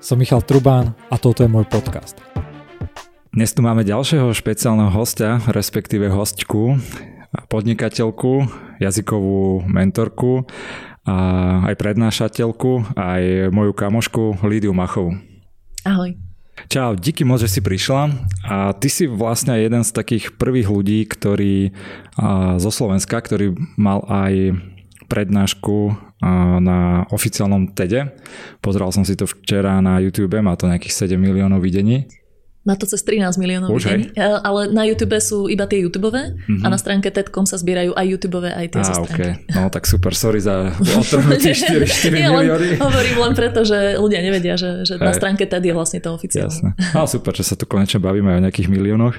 som Michal Trubán a toto je môj podcast. Dnes tu máme ďalšieho špeciálneho hostia, respektíve hostku, podnikateľku, jazykovú mentorku, a aj prednášateľku, aj moju kamošku Lídiu Machovú. Ahoj. Čau, díky moc, že si prišla a ty si vlastne jeden z takých prvých ľudí, ktorý zo Slovenska, ktorý mal aj prednášku na oficiálnom TEDe. Pozeral som si to včera na YouTube, má to nejakých 7 miliónov videní. Má to cez 13 miliónov Už videní, e, ale na YouTube sú iba tie YouTube mm-hmm. a na stránke TED.com sa zbierajú aj YouTube aj tie zo okay. No tak super, sorry za otrhnutí 4, 4 milióny. Hovorím len preto, že ľudia nevedia, že, že na stránke TED je vlastne to oficiálne. Jasne. No super, že sa tu konečne bavíme o nejakých miliónoch.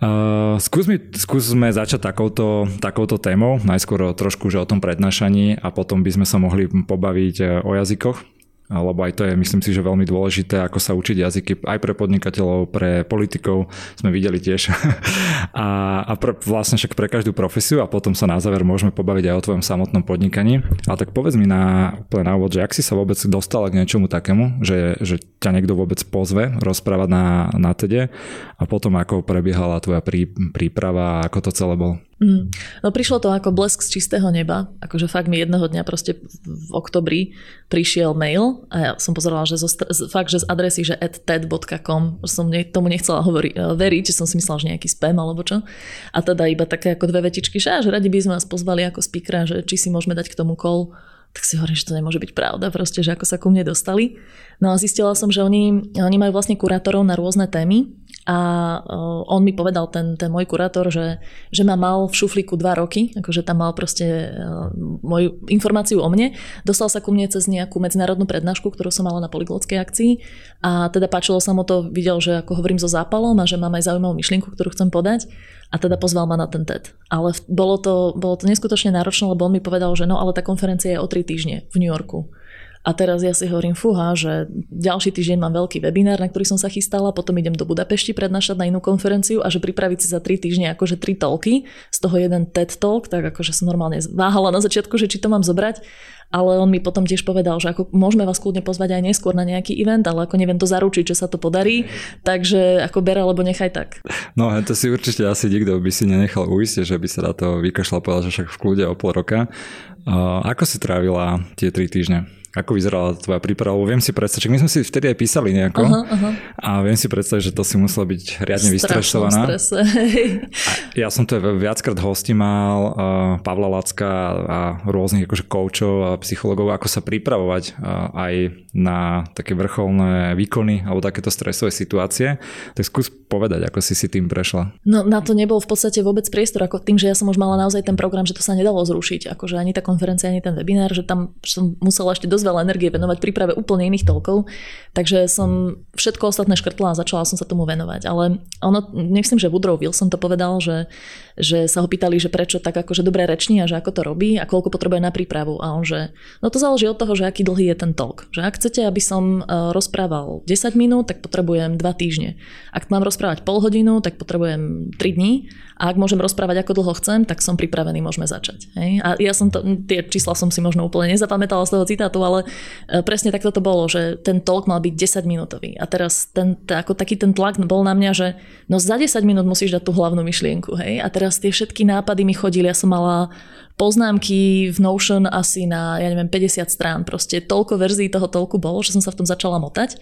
Uh, skús mi, skúsme začať takouto, takouto témou, najskôr trošku že o tom prednášaní a potom by sme sa mohli pobaviť e, o jazykoch lebo aj to je, myslím si, že veľmi dôležité, ako sa učiť jazyky aj pre podnikateľov, pre politikov, sme videli tiež. a a pre, vlastne však pre každú profesiu a potom sa na záver môžeme pobaviť aj o tvojom samotnom podnikaní. Ale tak povedz mi na, úplne na úvod, že ak si sa vôbec dostala k niečomu takému, že, že ťa niekto vôbec pozve rozprávať na, na TEDe a potom ako prebiehala tvoja prí, príprava a ako to celé bolo. Mm. No prišlo to ako blesk z čistého neba, akože fakt mi jedného dňa proste v oktobri prišiel mail a ja som pozerala, že zo, fakt, že z adresy, že ted.com, som ne, tomu nechcela hovoriť, e, veriť, že som si myslela, že nejaký spam alebo čo. A teda iba také ako dve vetičky, že, že radi by sme vás pozvali ako speakera, že či si môžeme dať k tomu call tak si hovorím, že to nemôže byť pravda, proste, že ako sa ku mne dostali. No a zistila som, že oni, oni majú vlastne kurátorov na rôzne témy a on mi povedal, ten, ten môj kurátor, že, že ma mal v šuflíku dva roky, akože tam mal proste moju informáciu o mne. Dostal sa ku mne cez nejakú medzinárodnú prednášku, ktorú som mala na polyglotskej akcii a teda páčilo sa mu to, videl, že ako hovorím so zápalom a že mám aj zaujímavú myšlienku, ktorú chcem podať a teda pozval ma na ten TED. Ale bolo to, bolo to neskutočne náročné, lebo on mi povedal, že no ale tá konferencia je o tri týždne v New Yorku. A teraz ja si hovorím, fúha, že ďalší týždeň mám veľký webinár, na ktorý som sa chystala, potom idem do Budapešti prednášať na inú konferenciu a že pripraviť si za tri týždne akože tri talky, z toho jeden TED Talk, tak akože som normálne váhala na začiatku, že či to mám zobrať. Ale on mi potom tiež povedal, že ako môžeme vás kľudne pozvať aj neskôr na nejaký event, ale ako neviem to zaručiť, že sa to podarí, takže ako ber alebo nechaj tak. No to si určite asi nikto by si nenechal uísť, že by sa na to vykašľal povedal, že však v kľude o pol roka. Ako si trávila tie tri týždne? Ako vyzerala tvoja príprava? Viem si predstaviť, my sme si vtedy aj písali nejako uh-huh, uh-huh. a viem si predstaviť, že to si musela byť riadne vystresovaná. Ja som tu viackrát hosti mal, uh, Pavla Lacka a rôznych akože koučov a psychologov, ako sa pripravovať uh, aj na také vrcholné výkony alebo takéto stresové situácie. Tak skús povedať, ako si si tým prešla. No na to nebol v podstate vôbec priestor, ako tým, že ja som už mala naozaj ten program, že to sa nedalo zrušiť, akože ani tá konferencia, ani ten webinár, že tam som musela ešte dosť dosť veľa energie venovať príprave úplne iných toľkov, takže som všetko ostatné škrtla a začala som sa tomu venovať. Ale ono, myslím, že Woodrow Wilson to povedal, že, že sa ho pýtali, že prečo tak akože dobré reční a že ako to robí a koľko potrebuje na prípravu. A on, že no to záleží od toho, že aký dlhý je ten talk. Že ak chcete, aby som e, rozprával 10 minút, tak potrebujem 2 týždne. Ak mám rozprávať pol hodinu, tak potrebujem 3 dní. A ak môžem rozprávať ako dlho chcem, tak som pripravený, môžeme začať. Hej? A ja som to, tie čísla som si možno úplne nezapamätala z toho citátu, e, presne takto to bolo, že ten talk mal byť 10 minútový. A teraz ten, ako taký ten tlak bol na mňa, že no za 10 minút musíš dať tú hlavnú myšlienku. Hej? A teraz tie všetky nápady mi chodili. Ja som mala poznámky v Notion asi na, ja neviem, 50 strán. Proste toľko verzií toho toľku bolo, že som sa v tom začala motať.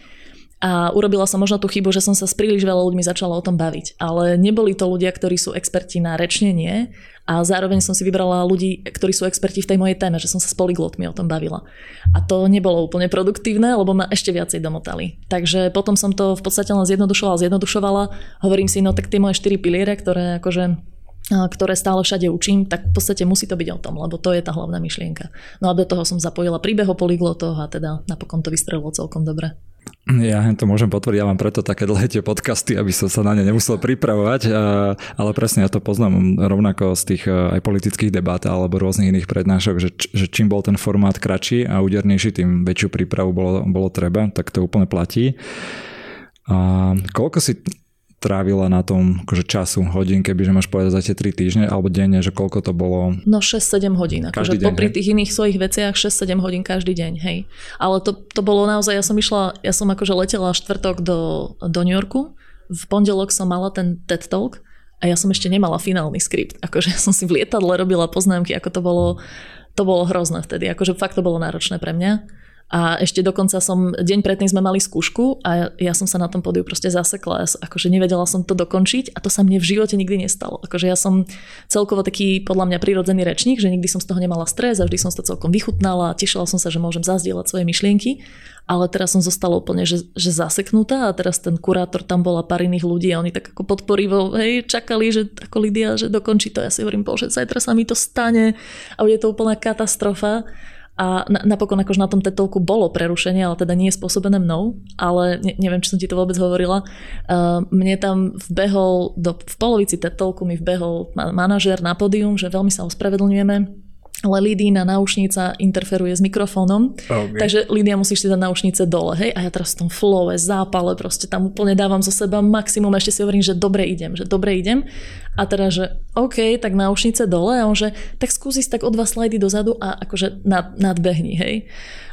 A urobila som možno tú chybu, že som sa s príliš veľa ľuďmi začala o tom baviť. Ale neboli to ľudia, ktorí sú experti na rečnenie a zároveň som si vybrala ľudí, ktorí sú experti v tej mojej téme, že som sa s polyglotmi o tom bavila. A to nebolo úplne produktívne, lebo ma ešte viacej domotali. Takže potom som to v podstate len zjednodušovala, zjednodušovala. Hovorím si, no tak tie moje štyri piliere, ktoré akože ktoré stále všade učím, tak v podstate musí to byť o tom, lebo to je tá hlavná myšlienka. No a do toho som zapojila príbeh o polyglotoch a teda napokon to vystrelilo celkom dobre. Ja to môžem potvrdiť, ja mám preto také dlhé tie podcasty, aby som sa na ne nemusel pripravovať, ale presne ja to poznám rovnako z tých aj politických debát alebo rôznych iných prednášok, že, že čím bol ten formát kratší a údernejší, tým väčšiu prípravu bolo, bolo treba, tak to úplne platí. A koľko si trávila na tom akože času, hodín, keby že máš povedať za tie 3 týždne alebo denne, že koľko to bolo? No 6-7 hodín, akože popri tých iných svojich veciach 6-7 hodín každý deň, hej. Ale to, to bolo naozaj, ja som išla, ja som akože letela štvrtok do, do New Yorku, v pondelok som mala ten TED Talk a ja som ešte nemala finálny skript. Akože ja som si v lietadle robila poznámky, ako to bolo, to bolo hrozné vtedy. Akože fakt to bolo náročné pre mňa. A ešte dokonca som, deň predtým sme mali skúšku a ja som sa na tom podiu proste zasekla. Ja, akože nevedela som to dokončiť a to sa mne v živote nikdy nestalo. Akože ja som celkovo taký podľa mňa prirodzený rečník, že nikdy som z toho nemala stres a vždy som to celkom vychutnala a tešila som sa, že môžem zazdieľať svoje myšlienky. Ale teraz som zostala úplne, že, že zaseknutá a teraz ten kurátor, tam bola pár iných ľudí a oni tak ako podporivo, hej, čakali, že ako Lidia, že dokončí to. Ja si hovorím, bože, zajtra sa mi to stane a bude to úplná katastrofa. A napokon akože na tom tetolku bolo prerušenie, ale teda nie spôsobené mnou, ale ne, neviem, či som ti to vôbec hovorila. Uh, mne tam vbehol, do, v polovici tetolku mi vbehol manažér na pódium, že veľmi sa ospravedlňujeme, ale Lidína náušnica interferuje s mikrofónom, okay. takže Lidia musíš si dať náušnice dole, hej, a ja teraz v tom flowe, zápale, proste tam úplne dávam zo seba maximum, ešte si hovorím, že dobre idem, že dobre idem. A teda, že OK, tak náušnice dole. A on, že tak skúsi tak o dva slajdy dozadu a akože nad, nadbehni, hej.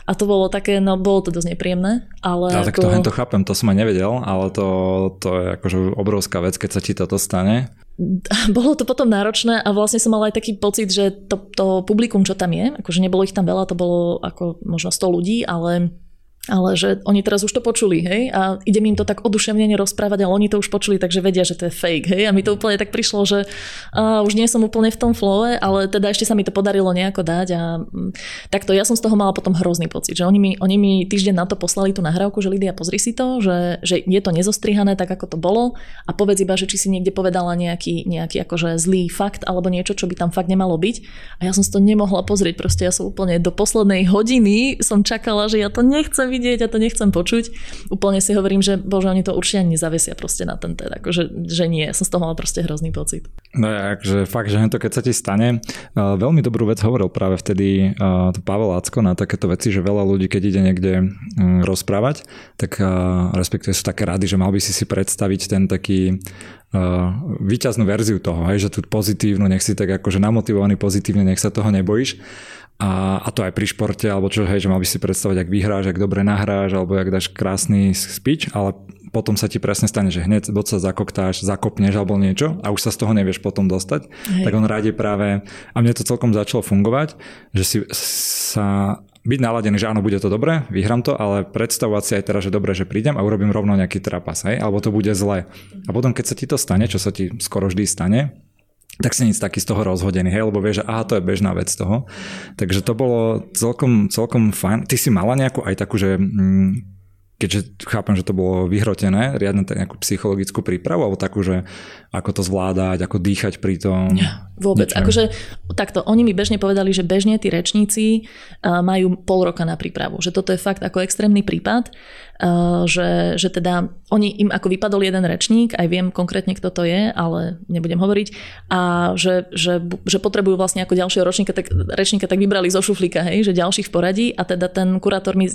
A to bolo také, no bolo to dosť nepríjemné, ale... Ja, ako... tak to, to chápem, to som aj nevedel, ale to, to je akože obrovská vec, keď sa ti toto stane bolo to potom náročné a vlastne som mala aj taký pocit, že to, to publikum, čo tam je, akože nebolo ich tam veľa, to bolo ako možno 100 ľudí, ale ale že oni teraz už to počuli, hej, a ide mi im to tak oduševnene rozprávať, ale oni to už počuli, takže vedia, že to je fake, hej, a mi to úplne tak prišlo, že a, už nie som úplne v tom flowe, ale teda ešte sa mi to podarilo nejako dať a m, mm, takto. Ja som z toho mala potom hrozný pocit, že oni mi, oni mi týždeň na to poslali tú nahrávku, že Lidia, pozri si to, že, že je to nezostrihané tak, ako to bolo a povedz iba, že či si niekde povedala nejaký, nejaký akože zlý fakt alebo niečo, čo by tam fakt nemalo byť. A ja som si to nemohla pozrieť, proste ja som úplne do poslednej hodiny som čakala, že ja to nechcem vidieť, ja to nechcem počuť. Úplne si hovorím, že bože, oni to určite nezavesia proste na ten TED, akože, že nie, som z toho mala proste hrozný pocit. No ja, akože fakt, že to keď sa ti stane, uh, veľmi dobrú vec hovoril práve vtedy uh, Pavel Lacko na takéto veci, že veľa ľudí, keď ide niekde um, rozprávať, tak uh, respektíve sú také rady, že mal by si si predstaviť ten taký uh, výťaznú verziu toho, hej, že tú pozitívnu, nech si tak akože namotivovaný pozitívne, nech sa toho nebojíš a, a to aj pri športe, alebo čo, hej, že mal by si predstavať, ak vyhráš, ak dobre nahráš, alebo ak dáš krásny speech, ale potom sa ti presne stane, že hneď bod sa zakoktáš, zakopneš alebo niečo a už sa z toho nevieš potom dostať. Hej. Tak on radi práve, a mne to celkom začalo fungovať, že si sa byť naladený, že áno, bude to dobré, vyhrám to, ale predstavovať si aj teraz, že dobre, že prídem a urobím rovno nejaký trapas, hej, alebo to bude zle. A potom, keď sa ti to stane, čo sa ti skoro vždy stane, tak si nic taký z toho rozhodený, hej, lebo vieš, že aha, to je bežná vec toho. Takže to bolo celkom, celkom fajn. Ty si mala nejakú aj takú, že mm, keďže chápem, že to bolo vyhrotené, riadne nejakú psychologickú prípravu, alebo takú, že ako to zvládať, ako dýchať pri tom? Ja, vôbec. Niečo. Akože takto, oni mi bežne povedali, že bežne tí rečníci majú pol roka na prípravu. Že toto je fakt ako extrémny prípad, že, že teda oni im ako vypadol jeden rečník, aj viem konkrétne, kto to je, ale nebudem hovoriť, a že, že, že potrebujú vlastne ako ďalšieho ročníka, tak, rečníka tak vybrali zo šuflíka, hej, že ďalších v poradí a teda ten kurátor mi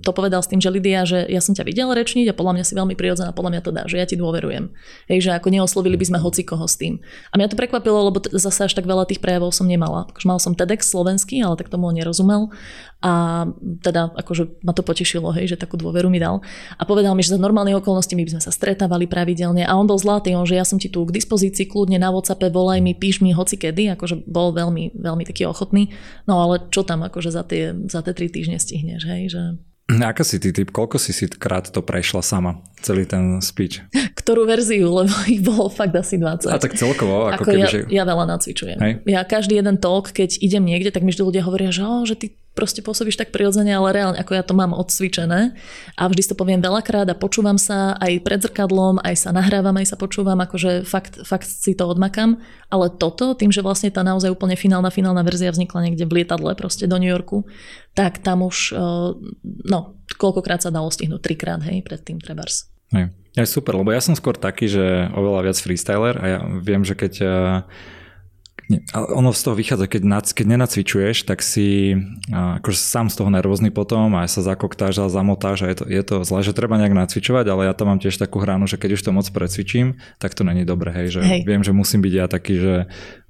to povedal s tým, že Lidia, že ja som ťa videla rečniť a podľa mňa si veľmi prirodzená, podľa mňa to dá, že ja ti dôverujem. Hej, že ako neoslovili by sme hoci koho s tým. A mňa to prekvapilo, lebo t- zase až tak veľa tých prejavov som nemala. Mal som TEDx slovenský, ale tak tomu nerozumel. A teda akože ma to potešilo, hej, že takú dôveru mi dal. A povedal mi, že za normálnych okolností my by sme sa stretávali pravidelne. A on bol zlatý, on, že ja som ti tu k dispozícii, kľudne na WhatsAppe, volaj mi, píš mi hoci kedy, akože bol veľmi, veľmi taký ochotný. No ale čo tam akože za tie, za tie tri týždne stihneš, hej, že Aká si ty typ? Koľko si si krát to prešla sama? Celý ten speech? Ktorú verziu? Lebo ich bolo fakt asi 20. A tak celkovo? Ako, ako keby, ja, že... ja veľa nacvičujem. Hej. Ja každý jeden talk, keď idem niekde, tak mi vždy ľudia hovoria, že, oh, že ty proste pôsobíš tak prirodzene, ale reálne, ako ja to mám odcvičené. A vždy to poviem veľakrát a počúvam sa aj pred zrkadlom, aj sa nahrávam, aj sa počúvam, akože fakt, fakt si to odmakám. Ale toto, tým, že vlastne tá naozaj úplne finálna, finálna verzia vznikla niekde v lietadle proste do New Yorku, tak tam už, eh, no, koľkokrát sa dalo stihnúť, trikrát, hej, predtým trebárs. Hej. Je super, lebo ja som skôr taký, že oveľa viac freestyler a ja viem, že keď eh, Nie, ale ono z toho vychádza, keď, nac, keď nenacvičuješ, tak si akože sám z toho nervózny potom a sa zakoktáš a zamotáš a je to, je to zle, že treba nejak nacvičovať, ale ja tam mám tiež takú hranu, že keď už to moc precvičím, tak to není dobré, hej, že hej. viem, že musím byť ja taký, že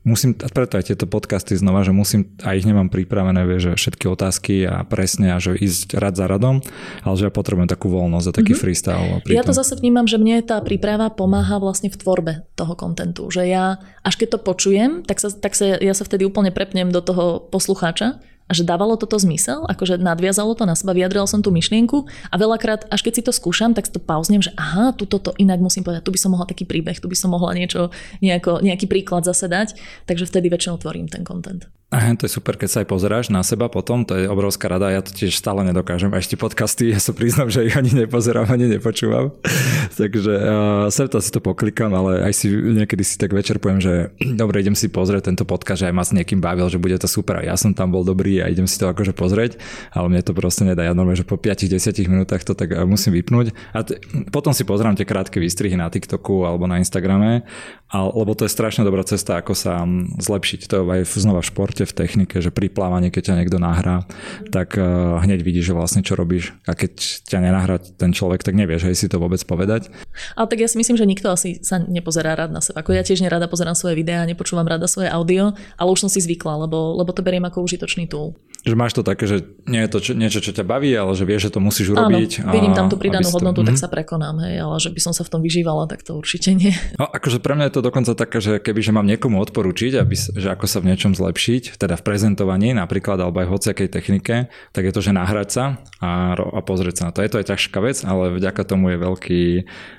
musím, a preto aj tieto podcasty znova, že musím, a ich nemám pripravené, vie, že všetky otázky a presne a že ísť rad za radom, ale že ja potrebujem takú voľnosť a taký mm-hmm. freestyle. Ja to zase vnímam, že mne tá príprava pomáha vlastne v tvorbe toho kontentu, že ja až keď to počujem, tak sa, tak sa ja sa vtedy úplne prepnem do toho poslucháča a že dávalo toto zmysel, akože nadviazalo to na seba, vyjadril som tú myšlienku a veľakrát, až keď si to skúšam, tak to pauznem, že aha, tu toto inak musím povedať, tu by som mohla taký príbeh, tu by som mohla niečo, nejako, nejaký príklad zase dať, takže vtedy väčšinou tvorím ten content. To je super, keď sa aj pozeráš na seba potom, to je obrovská rada, ja to tiež stále nedokážem. A ešte podcasty, ja sa priznám, že ich ani nepozerám, ani nepočúvam. Takže uh, sem to si to poklikám, ale aj si niekedy si tak večer poviem, že dobre, idem si pozrieť tento podcast, že aj ma s niekým bavil, že bude to super ja som tam bol dobrý a idem si to akože pozrieť, ale mne to proste nedá. Ja normálne, že po 5-10 minútach to tak musím vypnúť. A t- potom si pozerám tie krátke výstrihy na TikToku alebo na Instagrame, ale, lebo to je strašne dobrá cesta, ako sa zlepšiť. To aj znova v športe v technike, že pri plávaní, keď ťa niekto nahrá, tak uh, hneď vidíš, že vlastne čo robíš. A keď ťa nenahrá ten človek, tak nevieš, hej, si to vôbec povedať. Ale tak ja si myslím, že nikto asi sa nepozerá rád na seba. Ako ja tiež nerada pozerám svoje videá, nepočúvam rada svoje audio, ale už som si zvykla, lebo, lebo to beriem ako užitočný tool. Že máš to také, že nie je to čo, niečo, čo ťa baví, ale že vieš, že to musíš urobiť. Áno, vidím tam tú pridanú hodnotu, to... tak mhm. sa prekonám, hej, ale že by som sa v tom vyžívala, tak to určite nie. No, akože pre mňa je to dokonca také, že keby že mám niekomu odporučiť, aby, že ako sa v niečom zlepšiť, teda v prezentovaní napríklad, alebo aj v hociakej technike, tak je to, že nahrať sa a, a pozrieť sa na to. Je to aj ťažká vec, ale vďaka tomu je veľký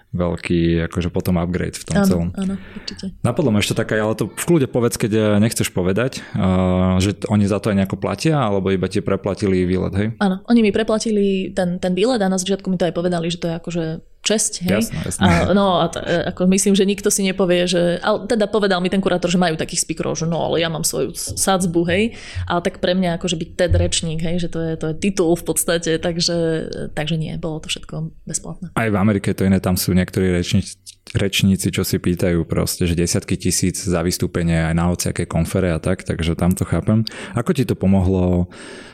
veľký akože potom upgrade v tom áno, celom. Áno, určite. Napadlo ma ešte taká, ale to v kľude povedz, keď eh, nechceš povedať, uh, že oni za to aj nejako platia, alebo iba ti preplatili výlet, hej? Áno, oni mi preplatili ten, ten výlet a na začiatku mi to aj povedali, že to je akože česť, hej? Jasné, jasné. A, no a t- e, ako myslím, že nikto si nepovie, že, ale teda povedal mi ten kurátor, že majú takých speakerov, že no ale ja mám svoju sadzbu, hej, ale tak pre mňa akože byť TED rečník, hej, že to je, to je titul v podstate, takže, takže nie, bolo to všetko bezplatné. Aj v Amerike to iné, tam sú niektorí rečníci, rečníci, čo si pýtajú proste, že desiatky tisíc za vystúpenie aj na hociaké konfere a tak, takže tam to chápem. Ako ti to pomohlo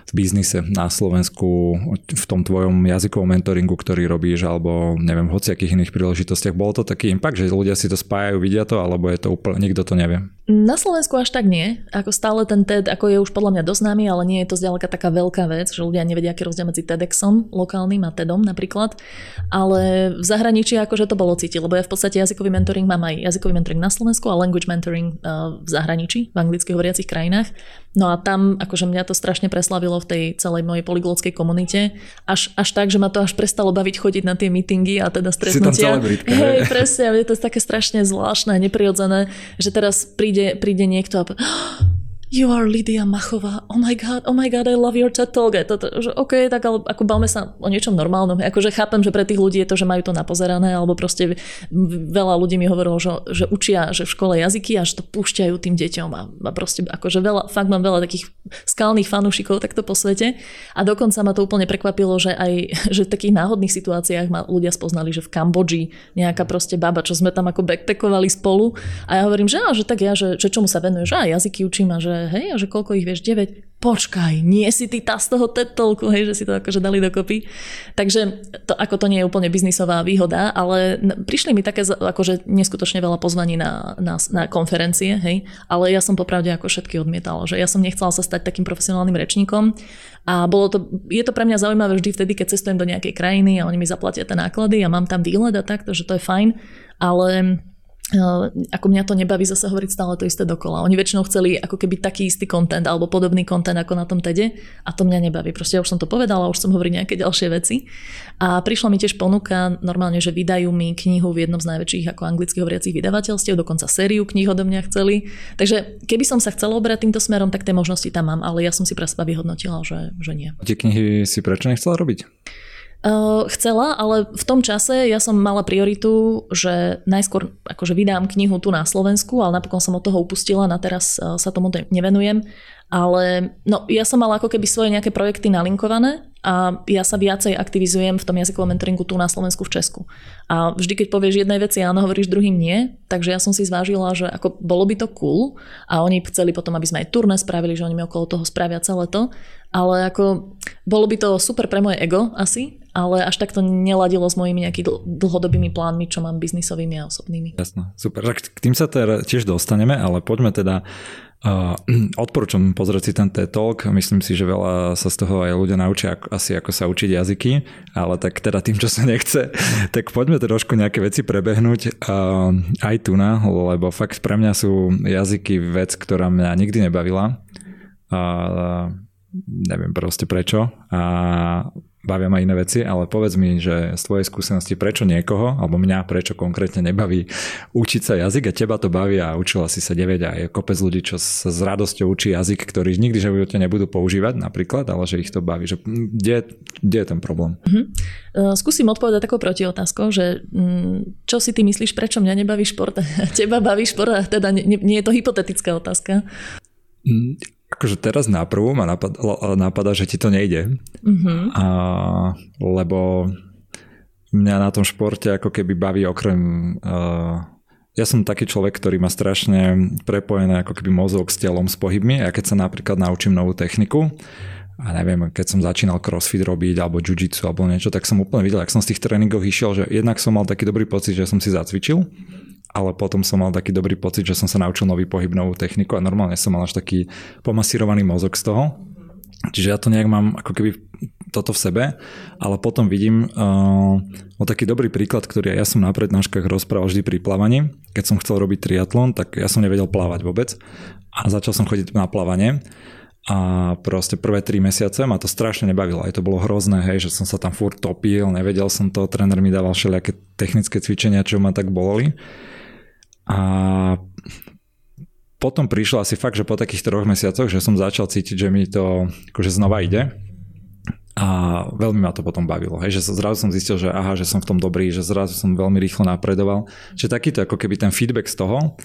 v biznise na Slovensku, v tom tvojom jazykovom mentoringu, ktorý robíš, alebo neviem, v hociakých iných príležitostiach. Bolo to taký impact, že ľudia si to spájajú, vidia to, alebo je to úplne, nikto to nevie? Na Slovensku až tak nie. Ako stále ten TED, ako je už podľa mňa dosť známy, ale nie je to zďaleka taká veľká vec, že ľudia nevedia, aký rozdiel medzi TEDxom lokálnym a TEDom napríklad. Ale v zahraničí akože to bolo cítiť, lebo ja v podstate jazykový mentoring mám aj jazykový mentoring na Slovensku a language mentoring v zahraničí, v anglicky hovoriacich krajinách. No a tam akože mňa to strašne preslavilo v tej celej mojej polyglotskej komunite. Až, až tak, že ma to až prestalo baviť chodiť na tie meetingy a teda stretnutia. Si tam Hej, presne, je to také strašne zvláštne a neprirodzené, že teraz príde, príde niekto a You are Lydia Machová. Oh my god, oh my god, I love your TED Talk. Že OK, tak ale ako bavme sa o niečom normálnom. Akože chápem, že pre tých ľudí je to, že majú to napozerané, alebo proste veľa ľudí mi hovorilo, že, že učia že v škole jazyky a že to púšťajú tým deťom. A, a proste akože veľa, fakt mám veľa takých skalných fanúšikov takto po svete. A dokonca ma to úplne prekvapilo, že aj že v takých náhodných situáciách ma ľudia spoznali, že v Kambodži nejaká proste baba, čo sme tam ako backpackovali spolu. A ja hovorím, že, á, že tak ja, že, že čomu sa venuješ? A jazyky učím a že hej, a že koľko ich vieš, 9, počkaj, nie si ty tá z toho TED hej, že si to akože dali dokopy. Takže to, ako to nie je úplne biznisová výhoda, ale prišli mi také akože neskutočne veľa pozvaní na, na, na konferencie, hej, ale ja som popravde ako všetky odmietala, že ja som nechcela sa stať takým profesionálnym rečníkom. A bolo to, je to pre mňa zaujímavé vždy vtedy, keď cestujem do nejakej krajiny a oni mi zaplatia tie náklady a mám tam výlet a tak, takže to je fajn, ale ako mňa to nebaví zase hovoriť stále to isté dokola. Oni väčšinou chceli ako keby taký istý content alebo podobný content ako na tom TEDe a to mňa nebaví. Proste ja už som to povedala, už som hovoril nejaké ďalšie veci. A prišla mi tiež ponuka normálne, že vydajú mi knihu v jednom z najväčších ako anglicky hovoriacich vydavateľstiev, dokonca sériu kníh odo mňa chceli. Takže keby som sa chcela obrať týmto smerom, tak tie možnosti tam mám, ale ja som si pre seba vyhodnotila, že, že nie. Tie knihy si prečo nechcela robiť? Uh, chcela, ale v tom čase ja som mala prioritu, že najskôr akože vydám knihu tu na Slovensku, ale napokon som od toho upustila, na teraz uh, sa tomu nevenujem Ale no, ja som mala ako keby svoje nejaké projekty nalinkované a ja sa viacej aktivizujem v tom jazykovom mentoringu tu na Slovensku, v Česku. A vždy, keď povieš jednej veci áno, hovoríš druhým nie, takže ja som si zvážila, že ako bolo by to cool a oni chceli potom, aby sme aj turné spravili, že oni mi okolo toho spravia celé to, ale ako bolo by to super pre moje ego asi, ale až tak to neladilo s mojimi nejakými dlhodobými plánmi, čo mám biznisovými a osobnými. Jasné, super. Tak k tým sa teda tiež dostaneme, ale poďme teda Uh, odporúčam pozrieť si ten TED Talk, myslím si, že veľa sa z toho aj ľudia naučia asi ako sa učiť jazyky, ale tak teda tým, čo sa nechce, tak poďme trošku nejaké veci prebehnúť uh, aj tu na, lebo fakt pre mňa sú jazyky vec, ktorá mňa nikdy nebavila. Uh, neviem proste prečo. A bavia ma iné veci, ale povedz mi, že z tvojej skúsenosti prečo niekoho, alebo mňa prečo konkrétne nebaví učiť sa jazyk a teba to baví a učila si sa 9 a je kopec ľudí, čo sa s radosťou učí jazyk, ktorý nikdy že živote nebudú používať napríklad, ale že ich to baví. Že, kde, kde je ten problém? Uh-huh. Skúsim odpovedať takou protiotázkou, že mm, čo si ty myslíš, prečo mňa nebaví šport? Teba baví šport a teda nie, nie je to hypotetická otázka. Akože teraz na prvú ma napadá, napadá, že ti to nejde. Uh-huh. A, lebo mňa na tom športe ako keby baví okrem... Uh, ja som taký človek, ktorý má strašne prepojené ako keby mozog s telom, s pohybmi. A keď sa napríklad naučím novú techniku, a neviem, keď som začínal crossfit robiť alebo jiu-jitsu alebo niečo, tak som úplne videl, ak som z tých tréningov išiel, že jednak som mal taký dobrý pocit, že som si zacvičil ale potom som mal taký dobrý pocit, že som sa naučil nový pohyb, novú techniku a normálne som mal až taký pomasírovaný mozog z toho. Čiže ja to nejak mám ako keby toto v sebe, ale potom vidím uh, o taký dobrý príklad, ktorý ja som na prednáškach rozprával vždy pri plávaní. Keď som chcel robiť triatlon, tak ja som nevedel plávať vôbec a začal som chodiť na plávanie a proste prvé tri mesiace ma to strašne nebavilo. Aj to bolo hrozné, hej, že som sa tam furt topil, nevedel som to, tréner mi dával všelijaké technické cvičenia, čo ma tak boleli. A potom prišlo asi fakt, že po takých troch mesiacoch, že som začal cítiť, že mi to akože znova ide. A veľmi ma to potom bavilo, hej, že zrazu som zistil, že aha, že som v tom dobrý, že zrazu som veľmi rýchlo napredoval. Čiže takýto ako keby ten feedback z toho,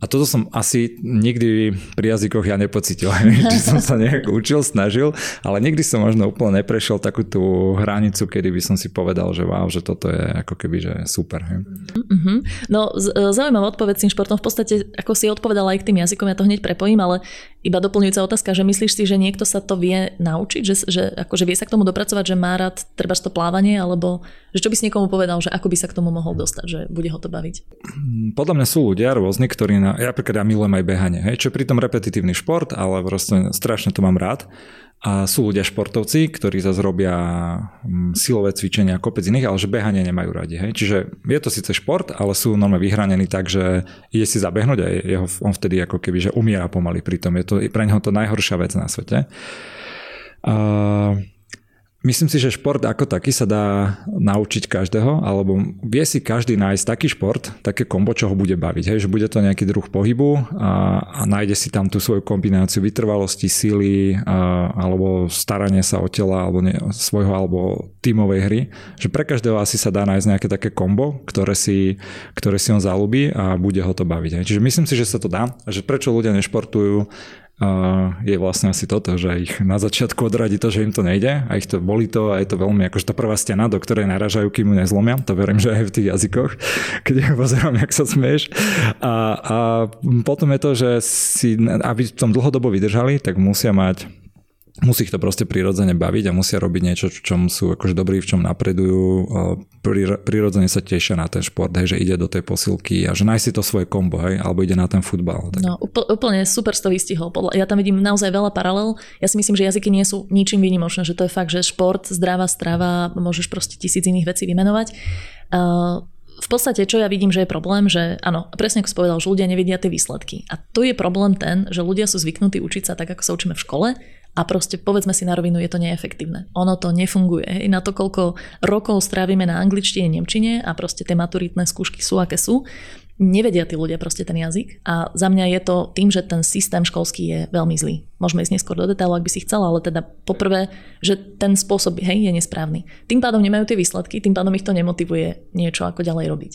a toto som asi nikdy pri jazykoch ja nepocitil, či som sa nejak učil, snažil, ale nikdy som možno úplne neprešiel takú tú hranicu, kedy by som si povedal, že wow, že toto je ako keby, že super. Mm-hmm. No, e, zaujímavá odpoveď s tým športom. V podstate, ako si odpovedal aj k tým jazykom, ja to hneď prepojím, ale iba doplňujúca otázka, že myslíš si, že niekto sa to vie naučiť, že, že akože vie sa k tomu dopracovať, že má rád treba to plávanie, alebo že čo by si niekomu povedal, že ako by sa k tomu mohol dostať, že bude ho to baviť? Podľa mňa sú ľudia rôzni, ktorí na, ja napríklad ja milujem aj behanie, hej, čo je pritom repetitívny šport, ale proste strašne to mám rád. A sú ľudia športovci, ktorí zase robia mm, silové cvičenia a kopec iných, ale že behanie nemajú radi. Hej. Čiže je to síce šport, ale sú normálne vyhranení tak, že ide si zabehnúť a jeho, on vtedy ako keby že umiera pomaly pritom. Je to pre neho to najhoršia vec na svete. Uh, Myslím si, že šport ako taký sa dá naučiť každého, alebo vie si každý nájsť taký šport, také kombo, čo ho bude baviť. Hej? Že bude to nejaký druh pohybu a, a nájde si tam tú svoju kombináciu vytrvalosti, síly a, alebo staranie sa o tela alebo ne, svojho alebo tímovej hry. Že pre každého asi sa dá nájsť nejaké také kombo, ktoré si, ktoré si on zalúbi a bude ho to baviť. Hej? Čiže myslím si, že sa to dá a že prečo ľudia nešportujú, je vlastne asi toto, že ich na začiatku odradí to, že im to nejde a ich to boli to a je to veľmi akože tá prvá stena, do ktorej naražajú, kým ju nezlomia. To verím, že aj v tých jazykoch, keď pozerám, jak sa smieš. A, a potom je to, že si, aby v tom dlhodobo vydržali, tak musia mať musí ich to proste prirodzene baviť a musia robiť niečo, v čom sú akože dobrí, v čom napredujú. Prirodzene sa tešia na ten šport, hej, že ide do tej posilky a že nájsť si to svoje kombo, hej, alebo ide na ten futbal. Tak. No, úplne super to vystihol. Ja tam vidím naozaj veľa paralel. Ja si myslím, že jazyky nie sú ničím výnimočné, že to je fakt, že šport, zdravá strava, môžeš proste tisíc iných vecí vymenovať. Uh, v podstate, čo ja vidím, že je problém, že áno, presne ako si povedal, že ľudia nevidia tie výsledky. A tu je problém ten, že ľudia sú zvyknutí učiť sa tak, ako sa učíme v škole a proste povedzme si na rovinu, je to neefektívne. Ono to nefunguje. Hej. Na to, koľko rokov strávime na angličtine, nemčine a proste tie maturitné skúšky sú, aké sú, nevedia tí ľudia proste ten jazyk a za mňa je to tým, že ten systém školský je veľmi zlý. Môžeme ísť neskôr do detailu, ak by si chcela, ale teda poprvé, že ten spôsob hej, je nesprávny. Tým pádom nemajú tie výsledky, tým pádom ich to nemotivuje niečo ako ďalej robiť.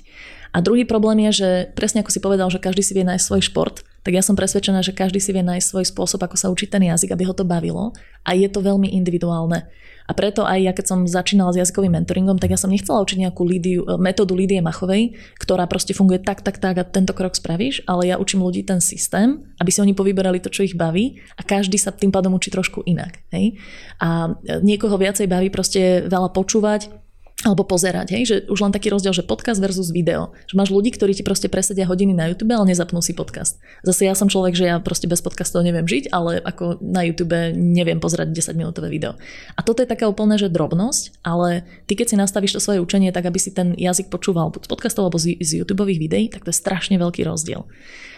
A druhý problém je, že presne ako si povedal, že každý si vie nájsť svoj šport, tak ja som presvedčená, že každý si vie nájsť svoj spôsob, ako sa učiť ten jazyk, aby ho to bavilo a je to veľmi individuálne. A preto aj ja, keď som začínala s jazykovým mentoringom, tak ja som nechcela učiť nejakú Lidiu, e, metódu Lidie Machovej, ktorá proste funguje tak, tak, tak a tento krok spravíš, ale ja učím ľudí ten systém, aby si oni povyberali to, čo ich baví a každý sa tým pádom učí trošku inak. Hej? A e, niekoho viacej baví proste veľa počúvať, alebo pozerať, hej, že už len taký rozdiel, že podcast versus video. Že máš ľudí, ktorí ti proste presedia hodiny na YouTube, ale nezapnú si podcast. Zase ja som človek, že ja proste bez podcastov neviem žiť, ale ako na YouTube neviem pozerať 10 minútové video. A toto je taká úplne, že drobnosť, ale ty keď si nastavíš to svoje učenie tak, aby si ten jazyk počúval buď z podcastov alebo z, z YouTube videí, tak to je strašne veľký rozdiel.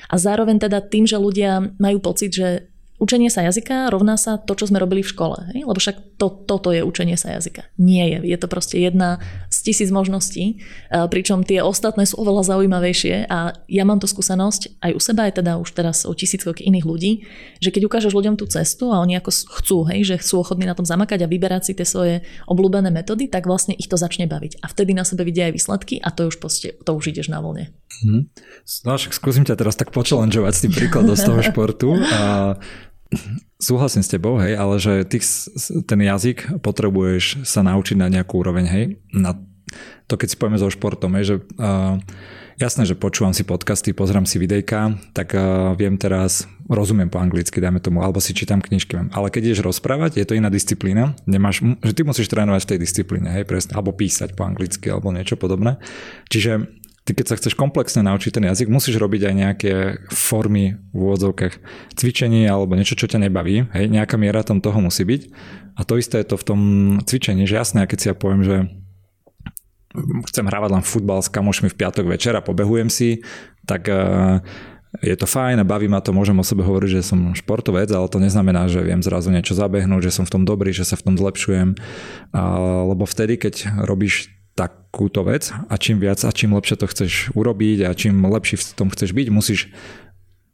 A zároveň teda tým, že ľudia majú pocit, že Učenie sa jazyka rovná sa to, čo sme robili v škole. Hej? Lebo však to, toto je učenie sa jazyka. Nie je. Je to proste jedna z tisíc možností, pričom tie ostatné sú oveľa zaujímavejšie a ja mám tú skúsenosť aj u seba, aj teda už teraz o tisíckok iných ľudí, že keď ukážeš ľuďom tú cestu a oni ako chcú, hej, že chcú ochotní na tom zamakať a vyberať si tie svoje obľúbené metódy, tak vlastne ich to začne baviť. A vtedy na sebe vidia aj výsledky a to už, proste, to už ideš na voľne. Hmm. No však skúsim ťa teraz tak počelenžovať s tým príkladom z toho športu. A Súhlasím s tebou, hej, ale že ty ten jazyk potrebuješ sa naučiť na nejakú úroveň, hej. Na to keď si povieme so športom, hej, že uh, jasné, že počúvam si podcasty, pozrám si videjka, tak uh, viem teraz, rozumiem po anglicky, dajme tomu, alebo si čítam knižky, ale keď ideš rozprávať, je to iná disciplína, nemáš, že ty musíš trénovať v tej disciplíne, hej, presne, alebo písať po anglicky, alebo niečo podobné. Čiže ty keď sa chceš komplexne naučiť ten jazyk, musíš robiť aj nejaké formy v úvodzovkách cvičení alebo niečo, čo ťa nebaví. Hej, nejaká miera tam toho musí byť. A to isté je to v tom cvičení, že jasné, keď si ja poviem, že chcem hrávať len futbal s kamošmi v piatok večer a pobehujem si, tak uh, je to fajn a baví ma to, môžem o sebe hovoriť, že som športovec, ale to neznamená, že viem zrazu niečo zabehnúť, že som v tom dobrý, že sa v tom zlepšujem. lebo vtedy, keď robíš takúto vec. A čím viac a čím lepšie to chceš urobiť a čím lepší v tom chceš byť, musíš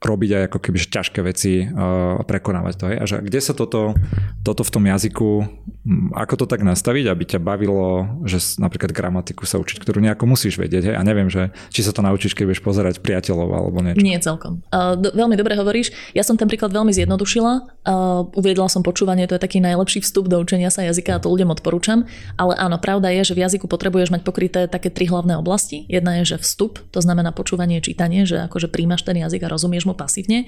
robiť aj ako keby ťažké veci a prekonávať to. Hej? A že kde sa toto, toto v tom jazyku, ako to tak nastaviť, aby ťa bavilo, že napríklad gramatiku sa učiť, ktorú nejako musíš vedieť. Hej? A neviem, že či sa to naučíš, keď budeš pozerať priateľov alebo niečo. Nie celkom. Uh, do, veľmi dobre hovoríš. Ja som ten príklad veľmi zjednodušila. Uh, uviedla som počúvanie, to je taký najlepší vstup do učenia sa jazyka a to ľuďom odporúčam. Ale áno, pravda je, že v jazyku potrebuješ mať pokryté také tri hlavné oblasti. Jedna je, že vstup, to znamená počúvanie, čítanie, že akože príjmaš ten jazyk a rozumieš mu pasívne.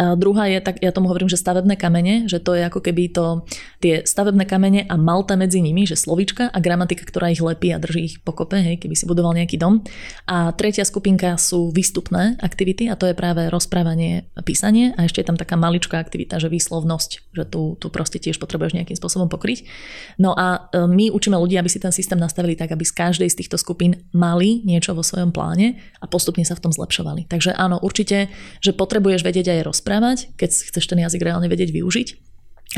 A druhá je, tak ja tomu hovorím, že stavebné kamene, že to je ako keby to, tie stavebné kamene a malta medzi nimi, že slovička a gramatika, ktorá ich lepí a drží ich pokope, hej, keby si budoval nejaký dom. A tretia skupinka sú výstupné aktivity a to je práve rozprávanie a písanie a ešte je tam taká maličká aktivita, že výslovnosť, že tu, tu proste tiež potrebuješ nejakým spôsobom pokryť. No a e, my učíme ľudí, aby si ten systém nastavili tak, aby z každej z týchto skupín mali niečo vo svojom pláne a postupne sa v tom zlepšovali. Takže áno, určite, že potrebuješ vedieť aj rozprávať, keď chceš ten jazyk reálne vedieť využiť.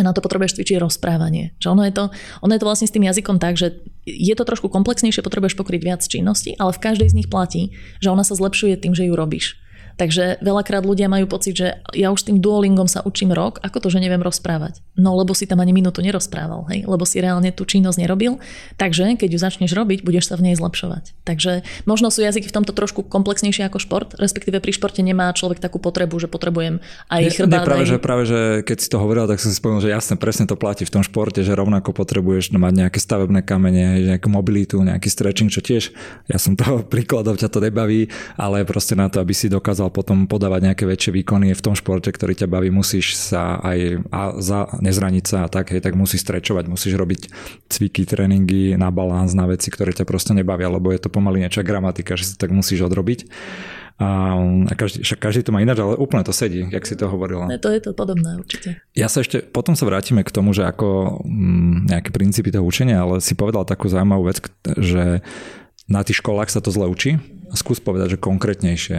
A na to potrebuješ cvičiť rozprávanie. Že ono, je to, ono je to vlastne s tým jazykom tak, že je to trošku komplexnejšie, potrebuješ pokryť viac činností, ale v každej z nich platí, že ona sa zlepšuje tým, že ju robíš. Takže veľakrát ľudia majú pocit, že ja už tým duolingom sa učím rok, ako to, že neviem rozprávať. No lebo si tam ani minútu nerozprával, hej? lebo si reálne tú činnosť nerobil. Takže keď ju začneš robiť, budeš sa v nej zlepšovať. Takže možno sú jazyky v tomto trošku komplexnejšie ako šport, respektíve pri športe nemá človek takú potrebu, že potrebujem aj chrbát. práve, aj... že, práve, že keď si to hovoril, tak som si spomenul, že jasne, presne to platí v tom športe, že rovnako potrebuješ mať nejaké stavebné kamene, nejakú mobilitu, nejaký stretching, čo tiež, ja som toho príkladov, ťa to nebaví, ale proste na to, aby si dokázal dokázal potom podávať nejaké väčšie výkony v tom športe, ktorý ťa baví, musíš sa aj a za, nezraniť sa a tak, hej, tak musíš strečovať, musíš robiť cviky, tréningy na balans, na veci, ktoré ťa proste nebavia, lebo je to pomaly niečo gramatika, že si tak musíš odrobiť. A, a každý, však každý to má ináč, ale úplne to sedí, jak si to hovorila. Ne, to je to podobné určite. Ja sa ešte, potom sa vrátime k tomu, že ako m, mm, nejaké princípy toho učenia, ale si povedal takú zaujímavú vec, že na tých školách sa to zle učí. Skús povedať, že konkrétnejšie,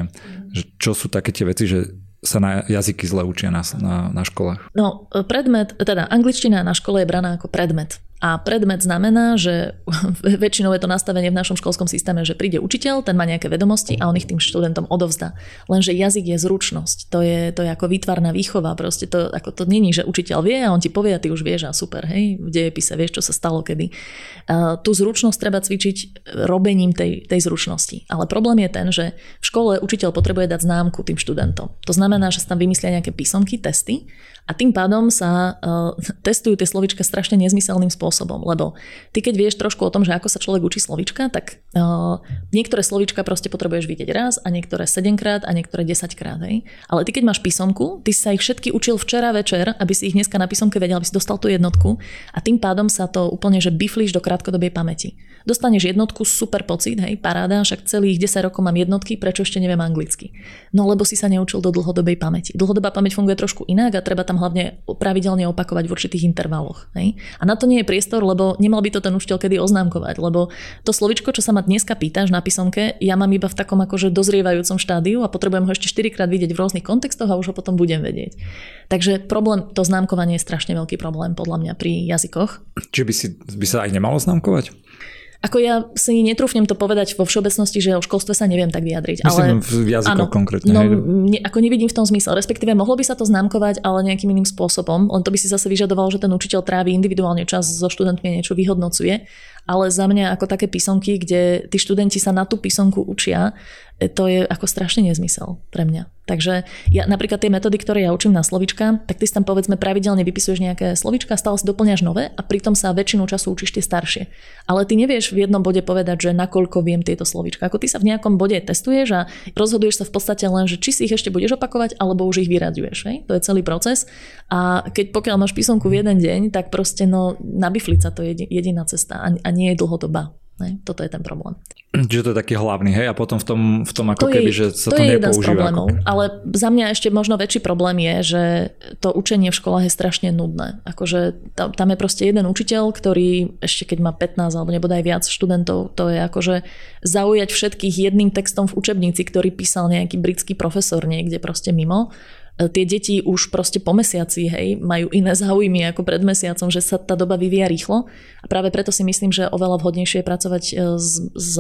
že čo sú také tie veci, že sa na jazyky zle učia na, na, na školách? No, predmet, teda angličtina na škole je braná ako predmet. A predmet znamená, že väčšinou je to nastavenie v našom školskom systéme, že príde učiteľ, ten má nejaké vedomosti a on ich tým študentom odovzdá. Lenže jazyk je zručnosť, to je, to je ako výtvarná výchova, proste to, ako to není, že učiteľ vie a on ti povie a ty už vieš a super, hej, v dejepise vieš, čo sa stalo kedy. Uh, tú zručnosť treba cvičiť robením tej, tej zručnosti. Ale problém je ten, že v škole učiteľ potrebuje dať známku tým študentom. To znamená, že sa tam vymyslia nejaké písomky, testy a tým pádom sa uh, testujú tie slovička strašne nezmyselným spôsobom, lebo ty keď vieš trošku o tom, že ako sa človek učí slovička, tak uh, niektoré slovička proste potrebuješ vidieť raz a niektoré 7 krát a niektoré 10 krát. Hej. Ale ty keď máš písomku, ty sa ich všetky učil včera večer, aby si ich dneska na písomke vedel, aby si dostal tú jednotku a tým pádom sa to úplne že biflíš do krátkodobej pamäti. Dostaneš jednotku, super pocit, hej, paráda, však celých 10 rokov mám jednotky, prečo ešte neviem anglicky? No lebo si sa neučil do dlhodobej pamäti. Dlhodobá pamäť funguje trošku inak a treba tam hlavne pravidelne opakovať v určitých intervaloch. Hej? A na to nie je priestor, lebo nemal by to ten učiteľ kedy oznámkovať, lebo to slovičko, čo sa ma dneska pýtaš na písomke, ja mám iba v takom akože dozrievajúcom štádiu a potrebujem ho ešte 4 krát vidieť v rôznych kontextoch a už ho potom budem vedieť. Takže problém, to známkovanie je strašne veľký problém podľa mňa pri jazykoch. Čiže by, si, by sa aj nemalo známkovať? Ako ja si netrúfnem to povedať vo všeobecnosti, že o školstve sa neviem tak vyjadriť. Myslím ale, v jazykoch áno, konkrétne. No, ne, ako nevidím v tom zmysel. Respektíve mohlo by sa to známkovať, ale nejakým iným spôsobom. Len to by si zase vyžadovalo, že ten učiteľ trávi individuálne čas so študentmi a niečo vyhodnocuje. Ale za mňa ako také písomky, kde tí študenti sa na tú písomku učia, E, to je ako strašne nezmysel pre mňa. Takže ja napríklad tie metódy, ktoré ja učím na slovička, tak ty si tam povedzme pravidelne vypisuješ nejaké slovička, stále si doplňaš nové a pritom sa väčšinu času učíš tie staršie. Ale ty nevieš v jednom bode povedať, že nakoľko viem tieto slovička. Ako ty sa v nejakom bode testuješ a rozhoduješ sa v podstate len, že či si ich ešte budeš opakovať, alebo už ich vyraďuješ. To je celý proces. A keď pokiaľ máš písomku v jeden deň, tak proste no, na sa to je jediná cesta a nie je dlhodobá. Ne? Toto je ten problém. Čiže to je taký hlavný, hej? A potom v tom, v tom ako to keby, je, že sa to, to je jeden z problémov. Ako... Ale za mňa ešte možno väčší problém je, že to učenie v školách je strašne nudné. Akože tam, tam je proste jeden učiteľ, ktorý ešte keď má 15 alebo nebude aj viac študentov, to je akože zaujať všetkých jedným textom v učebnici, ktorý písal nejaký britský profesor niekde proste mimo tie deti už proste po mesiaci hej, majú iné záujmy ako pred mesiacom, že sa tá doba vyvíja rýchlo. A práve preto si myslím, že oveľa vhodnejšie je pracovať e, s, s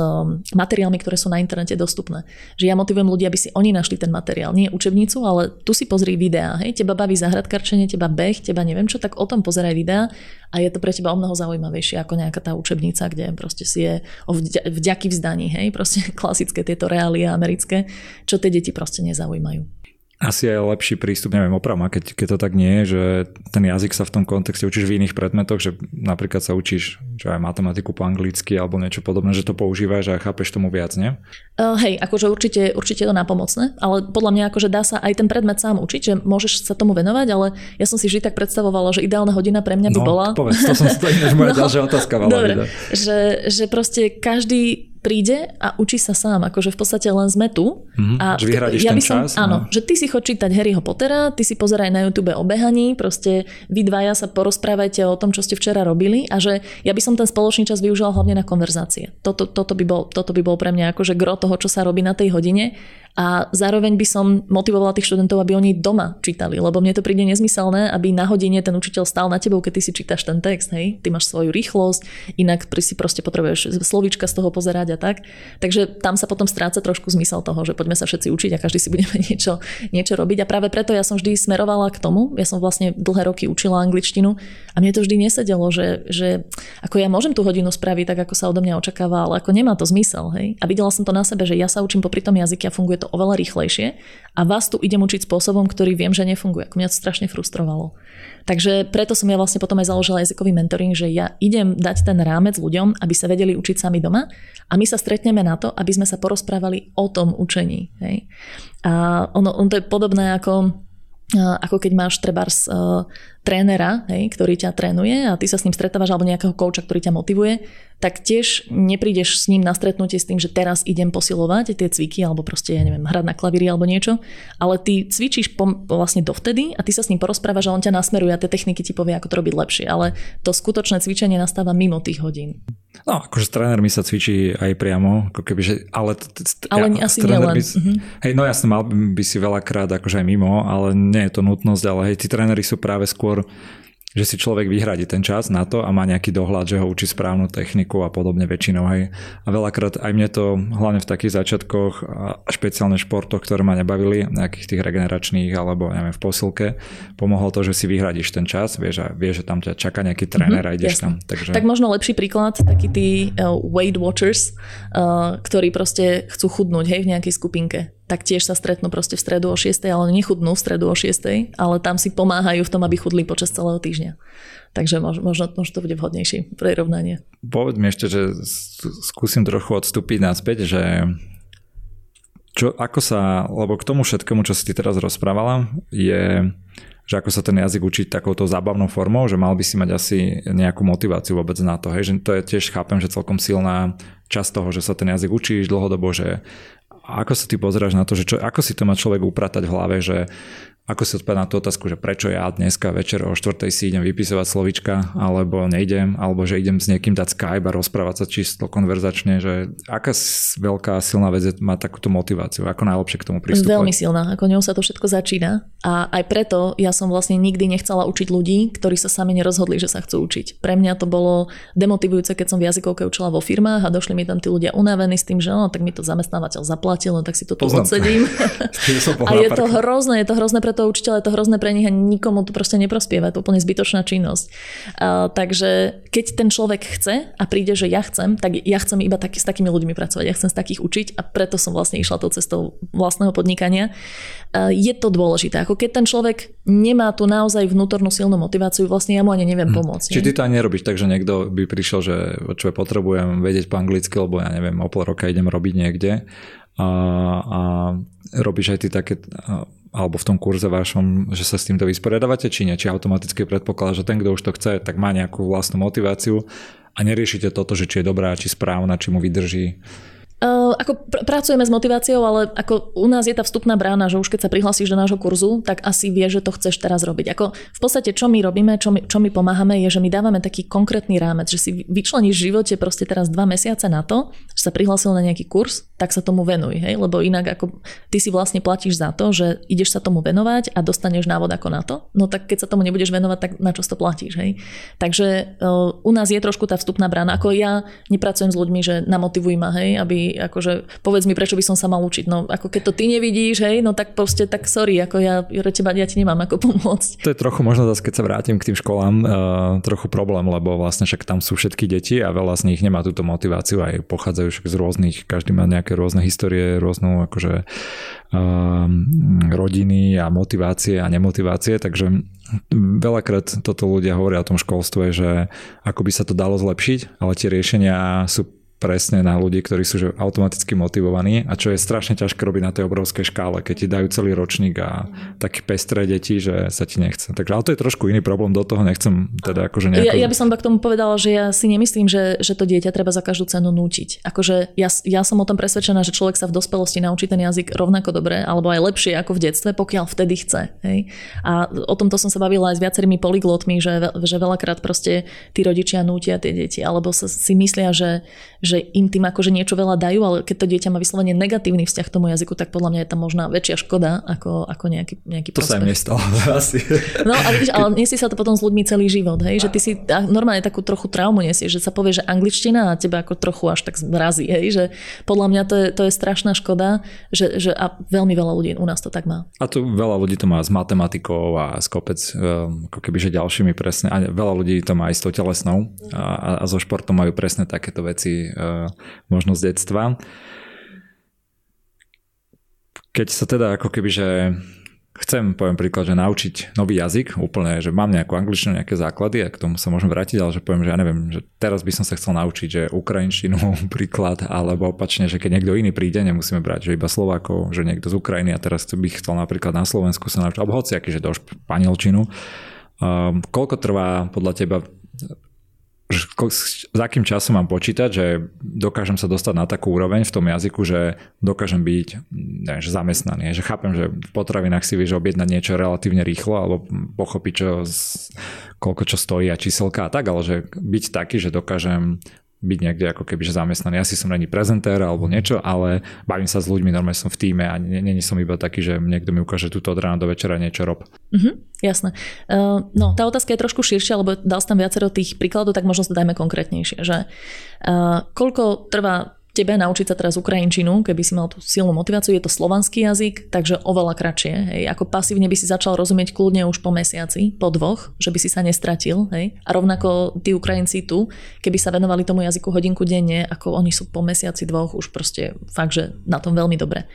materiálmi, ktoré sú na internete dostupné. Že ja motivujem ľudí, aby si oni našli ten materiál, nie učebnicu, ale tu si pozri videá, hej, teba baví zahradkarčenie, teba beh, teba neviem čo, tak o tom pozeraj videá a je to pre teba o mnoho zaujímavejšie ako nejaká tá učebnica, kde proste si je o vďaky vzdaní, hej, proste klasické tieto reálie americké, čo tie deti proste nezaujímajú asi je lepší prístup, neviem, opravma, keď, keď to tak nie je, že ten jazyk sa v tom kontexte učíš v iných predmetoch, že napríklad sa učíš že aj matematiku po anglicky alebo niečo podobné, že to používaš a chápeš tomu viac, nie? Uh, hej, akože určite, určite je to napomocné, ale podľa mňa akože dá sa aj ten predmet sám učiť, že môžeš sa tomu venovať, ale ja som si vždy tak predstavovala, že ideálna hodina pre mňa by no, bola... povedz, to som to ináč moja no, ďalšia otázka. Dobre, že, že proste každý príde a učí sa sám, akože v podstate len sme tu. Mm-hmm, a že ja by som, čas. Áno, no. že ty si chod čítať Harryho Pottera, ty si pozeraj na YouTube o behaní, proste vy dvaja sa porozprávajte o tom, čo ste včera robili a že ja by som ten spoločný čas využila hlavne na konverzácie. Toto, toto, by, bol, toto by bol pre mňa akože gro toho, čo sa robí na tej hodine a zároveň by som motivovala tých študentov, aby oni doma čítali, lebo mne to príde nezmyselné, aby na hodine ten učiteľ stál na tebou, keď ty si čítaš ten text, hej, ty máš svoju rýchlosť, inak si proste potrebuješ slovíčka z toho pozerať a tak. Takže tam sa potom stráca trošku zmysel toho, že poďme sa všetci učiť a každý si budeme niečo, niečo robiť. A práve preto ja som vždy smerovala k tomu, ja som vlastne dlhé roky učila angličtinu a mne to vždy nesedelo, že, že ako ja môžem tú hodinu spraviť tak, ako sa odo mňa očakáva, ale ako nemá to zmysel. Hej? A videla som to na sebe, že ja sa učím popri tom jazyke a funguje to oveľa rýchlejšie a vás tu idem učiť spôsobom, ktorý viem, že nefunguje. Ako mňa to strašne frustrovalo. Takže preto som ja vlastne potom aj založila jazykový mentoring, že ja idem dať ten rámec ľuďom, aby sa vedeli učiť sami doma a my sa stretneme na to, aby sme sa porozprávali o tom učení. Hej. A ono, ono to je podobné ako ako keď máš trebárs uh, trénera, hej, ktorý ťa trénuje a ty sa s ním stretávaš alebo nejakého kouča, ktorý ťa motivuje, tak tiež neprídeš s ním na stretnutie s tým, že teraz idem posilovať tie cviky alebo proste, ja neviem, hrať na klavíri alebo niečo, ale ty cvičíš pom- vlastne dovtedy a ty sa s ním porozprávaš a on ťa nasmeruje a tie techniky ti povie, ako to robiť lepšie, ale to skutočné cvičenie nastáva mimo tých hodín. No, akože s trénermi sa cvičí aj priamo, ako keby, že, ale... Ale ja, asi nielen. By, mm-hmm. Hej, no jasne, mal by si veľakrát akože aj mimo, ale nie je to nutnosť, ale hej, tí tréneri sú práve skôr že si človek vyhradí ten čas na to a má nejaký dohľad, že ho učí správnu techniku a podobne väčšinou. Hej. A veľakrát aj mne to, hlavne v takých začiatkoch a špeciálne športoch, ktoré ma nebavili, nejakých tých regeneračných alebo neviem, v posilke, pomohlo to, že si vyhradíš ten čas, vieš, a vieš, že tam ťa čaká nejaký tréner mm-hmm, a ideš jasne. tam. Takže... Tak možno lepší príklad, takí tí uh, Weight Watchers, uh, ktorí proste chcú chudnúť hej, v nejakej skupinke tak tiež sa stretnú proste v stredu o 6, ale nechudnú v stredu o 6, ale tam si pomáhajú v tom, aby chudli počas celého týždňa. Takže možno, možno, to bude vhodnejšie prirovnanie. Povedz mi ešte, že skúsim trochu odstúpiť naspäť, že čo, ako sa, lebo k tomu všetkému, čo si ty teraz rozprávala, je, že ako sa ten jazyk učiť takouto zábavnou formou, že mal by si mať asi nejakú motiváciu vôbec na to. Hej? Že to je tiež chápem, že celkom silná časť toho, že sa ten jazyk učíš dlhodobo, že ako sa ty pozeráš na to, že čo, ako si to má človek upratať v hlave, že ako si odpovedať na tú otázku, že prečo ja dneska večer o 4. si idem vypisovať slovička, alebo nejdem, alebo že idem s niekým dať Skype a rozprávať sa čisto konverzačne, že aká veľká silná vec má takúto motiváciu, ako najlepšie k tomu pristupovať? Veľmi silná, ako ňou sa to všetko začína a aj preto ja som vlastne nikdy nechcela učiť ľudí, ktorí sa sami nerozhodli, že sa chcú učiť. Pre mňa to bolo demotivujúce, keď som v jazykovke učila vo firmách a došli mi tam tí ľudia unavení s tým, že no, tak mi to zamestnávateľ zaplatil, no tak si to tu odsedím. a je to hrozné, je to hrozné pre toho učiteľa, je to hrozné pre nich a nikomu to proste neprospieva, je to úplne zbytočná činnosť. Uh, takže keď ten človek chce a príde, že ja chcem, tak ja chcem iba taký, s takými ľuďmi pracovať, ja chcem z takých učiť a preto som vlastne išla tou cestou vlastného podnikania. Uh, je to dôležité, ako keď ten človek nemá tu naozaj vnútornú silnú motiváciu, vlastne ja mu ani neviem hm. pomôcť. Či ty to ani nerobíš tak, že niekto by prišiel, že čo potrebujem vedieť po anglicky, lebo ja neviem, o pol roka idem robiť niekde a, a robíš aj ty také alebo v tom kurze vašom, že sa s týmto vysporiadavate, či nie? Či automaticky predpokladá, že ten, kto už to chce, tak má nejakú vlastnú motiváciu a neriešite toto, že či je dobrá, či správna, či mu vydrží Uh, ako pr- pracujeme s motiváciou, ale ako u nás je tá vstupná brána, že už keď sa prihlasíš do nášho kurzu, tak asi vie, že to chceš teraz robiť. Ako v podstate, čo my robíme, čo my, čo my pomáhame, je, že my dávame taký konkrétny rámec, že si vyčleníš v živote proste teraz dva mesiace na to, že sa prihlasil na nejaký kurz, tak sa tomu venuj, hej? lebo inak ako ty si vlastne platíš za to, že ideš sa tomu venovať a dostaneš návod ako na to, no tak keď sa tomu nebudeš venovať, tak na čo to platíš, hej? Takže uh, u nás je trošku tá vstupná brána, ako ja nepracujem s ľuďmi, že namotivuj ma, hej, aby akože povedz mi, prečo by som sa mal učiť. No ako keď to ty nevidíš, hej, no tak proste tak sorry, ako ja, teba, ja ti nemám ako pomôcť. To je trochu možno zase, keď sa vrátim k tým školám, uh, trochu problém, lebo vlastne však tam sú všetky deti a veľa z nich nemá túto motiváciu, aj pochádzajú však z rôznych, každý má nejaké rôzne histórie, rôznu akože uh, rodiny a motivácie a nemotivácie, takže veľakrát toto ľudia hovoria o tom školstve, že ako by sa to dalo zlepšiť, ale tie riešenia sú presne na ľudí, ktorí sú že automaticky motivovaní a čo je strašne ťažké robiť na tej obrovskej škále, keď ti dajú celý ročník a také pestré deti, že sa ti nechce. Takže ale to je trošku iný problém, do toho nechcem teda akože nejako... Ja, ja by som k tomu povedala, že ja si nemyslím, že, že to dieťa treba za každú cenu nútiť. Akože ja, ja som o tom presvedčená, že človek sa v dospelosti naučí ten jazyk rovnako dobre, alebo aj lepšie ako v detstve, pokiaľ vtedy chce. Hej? A o tomto som sa bavila aj s viacerými polyglotmi, že, že veľakrát proste tí rodičia nútia tie deti, alebo sa, si myslia, že, že že im tým akože niečo veľa dajú, ale keď to dieťa má vyslovene negatívny vzťah k tomu jazyku, tak podľa mňa je tam možná väčšia škoda ako, ako nejaký, nejaký To prospech. sa im nestalo asi. No a vidíš, ale nesie sa to potom s ľuďmi celý život, hej, že ty si normálne takú trochu traumu nesieš, že sa povie, že angličtina a teba ako trochu až tak zmrazí, hej, že podľa mňa to je, to je strašná škoda, že, že a veľmi veľa ľudí u nás to tak má. A tu veľa ľudí to má s matematikou a s kopec, ehm, ako keby, že ďalšími presne, a veľa ľudí to má aj s tou telesnou a, a so športom majú presne takéto veci možno z detstva. Keď sa teda ako keby, že chcem, poviem príklad, že naučiť nový jazyk, úplne, že mám nejakú angličtinu, nejaké základy a k tomu sa môžem vrátiť, ale že poviem, že ja neviem, že teraz by som sa chcel naučiť, že ukrajinčinu príklad, alebo opačne, že keď niekto iný príde, nemusíme brať, že iba Slovákov, že niekto z Ukrajiny a teraz by chcel napríklad na Slovensku sa naučiť, alebo hociaký, že do španielčinu. Um, koľko trvá podľa teba s akým časom mám počítať, že dokážem sa dostať na takú úroveň v tom jazyku, že dokážem byť neviem, že zamestnaný. Že chápem, že v potravinách si vieš objednať niečo relatívne rýchlo alebo pochopiť, čo, koľko čo stojí a číselka a tak, ale že byť taký, že dokážem byť niekde ako keby že zamestnaný. Ja si som není prezentér alebo niečo, ale bavím sa s ľuďmi, normálne som v týme a není som iba taký, že niekto mi ukáže túto od rána do večera niečo rob. Uh-huh, jasné. Uh, no, tá otázka je trošku širšia, lebo dal som tam viacero tých príkladov, tak možno sa dajme konkrétnejšie, že uh, koľko trvá tebe naučiť sa teraz ukrajinčinu, keby si mal tú silnú motiváciu, je to slovanský jazyk, takže oveľa kratšie. Hej. Ako pasívne by si začal rozumieť kľudne už po mesiaci, po dvoch, že by si sa nestratil. Hej. A rovnako tí Ukrajinci tu, keby sa venovali tomu jazyku hodinku denne, ako oni sú po mesiaci dvoch už proste fakt, že na tom veľmi dobre.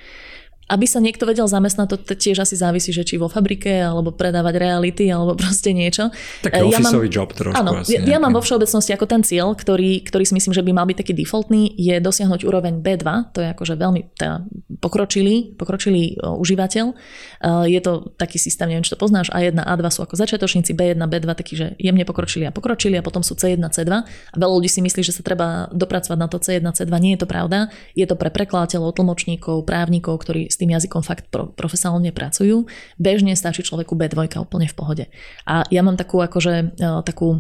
Aby sa niekto vedel zamestnať, to tiež asi závisí, že či vo fabrike, alebo predávať reality, alebo proste niečo. Taký ja mám, job trošku áno, asi. Ja, ja mám vo všeobecnosti ako ten cieľ, ktorý, ktorý si myslím, že by mal byť taký defaultný, je dosiahnuť úroveň B2, to je akože veľmi teda pokročilý, pokročilý užívateľ. Je to taký systém, neviem, či to poznáš, A1, A2 sú ako začiatočníci, B1, B2 taký, že jemne pokročili a pokročili a potom sú C1, C2. A veľa ľudí si myslí, že sa treba dopracovať na to C1, C2. Nie je to pravda. Je to pre prekladateľov, tlmočníkov, právnikov, ktorí tým jazykom fakt pro, profesionálne pracujú. Bežne stačí človeku B2 úplne v pohode. A ja mám takú akože e, takú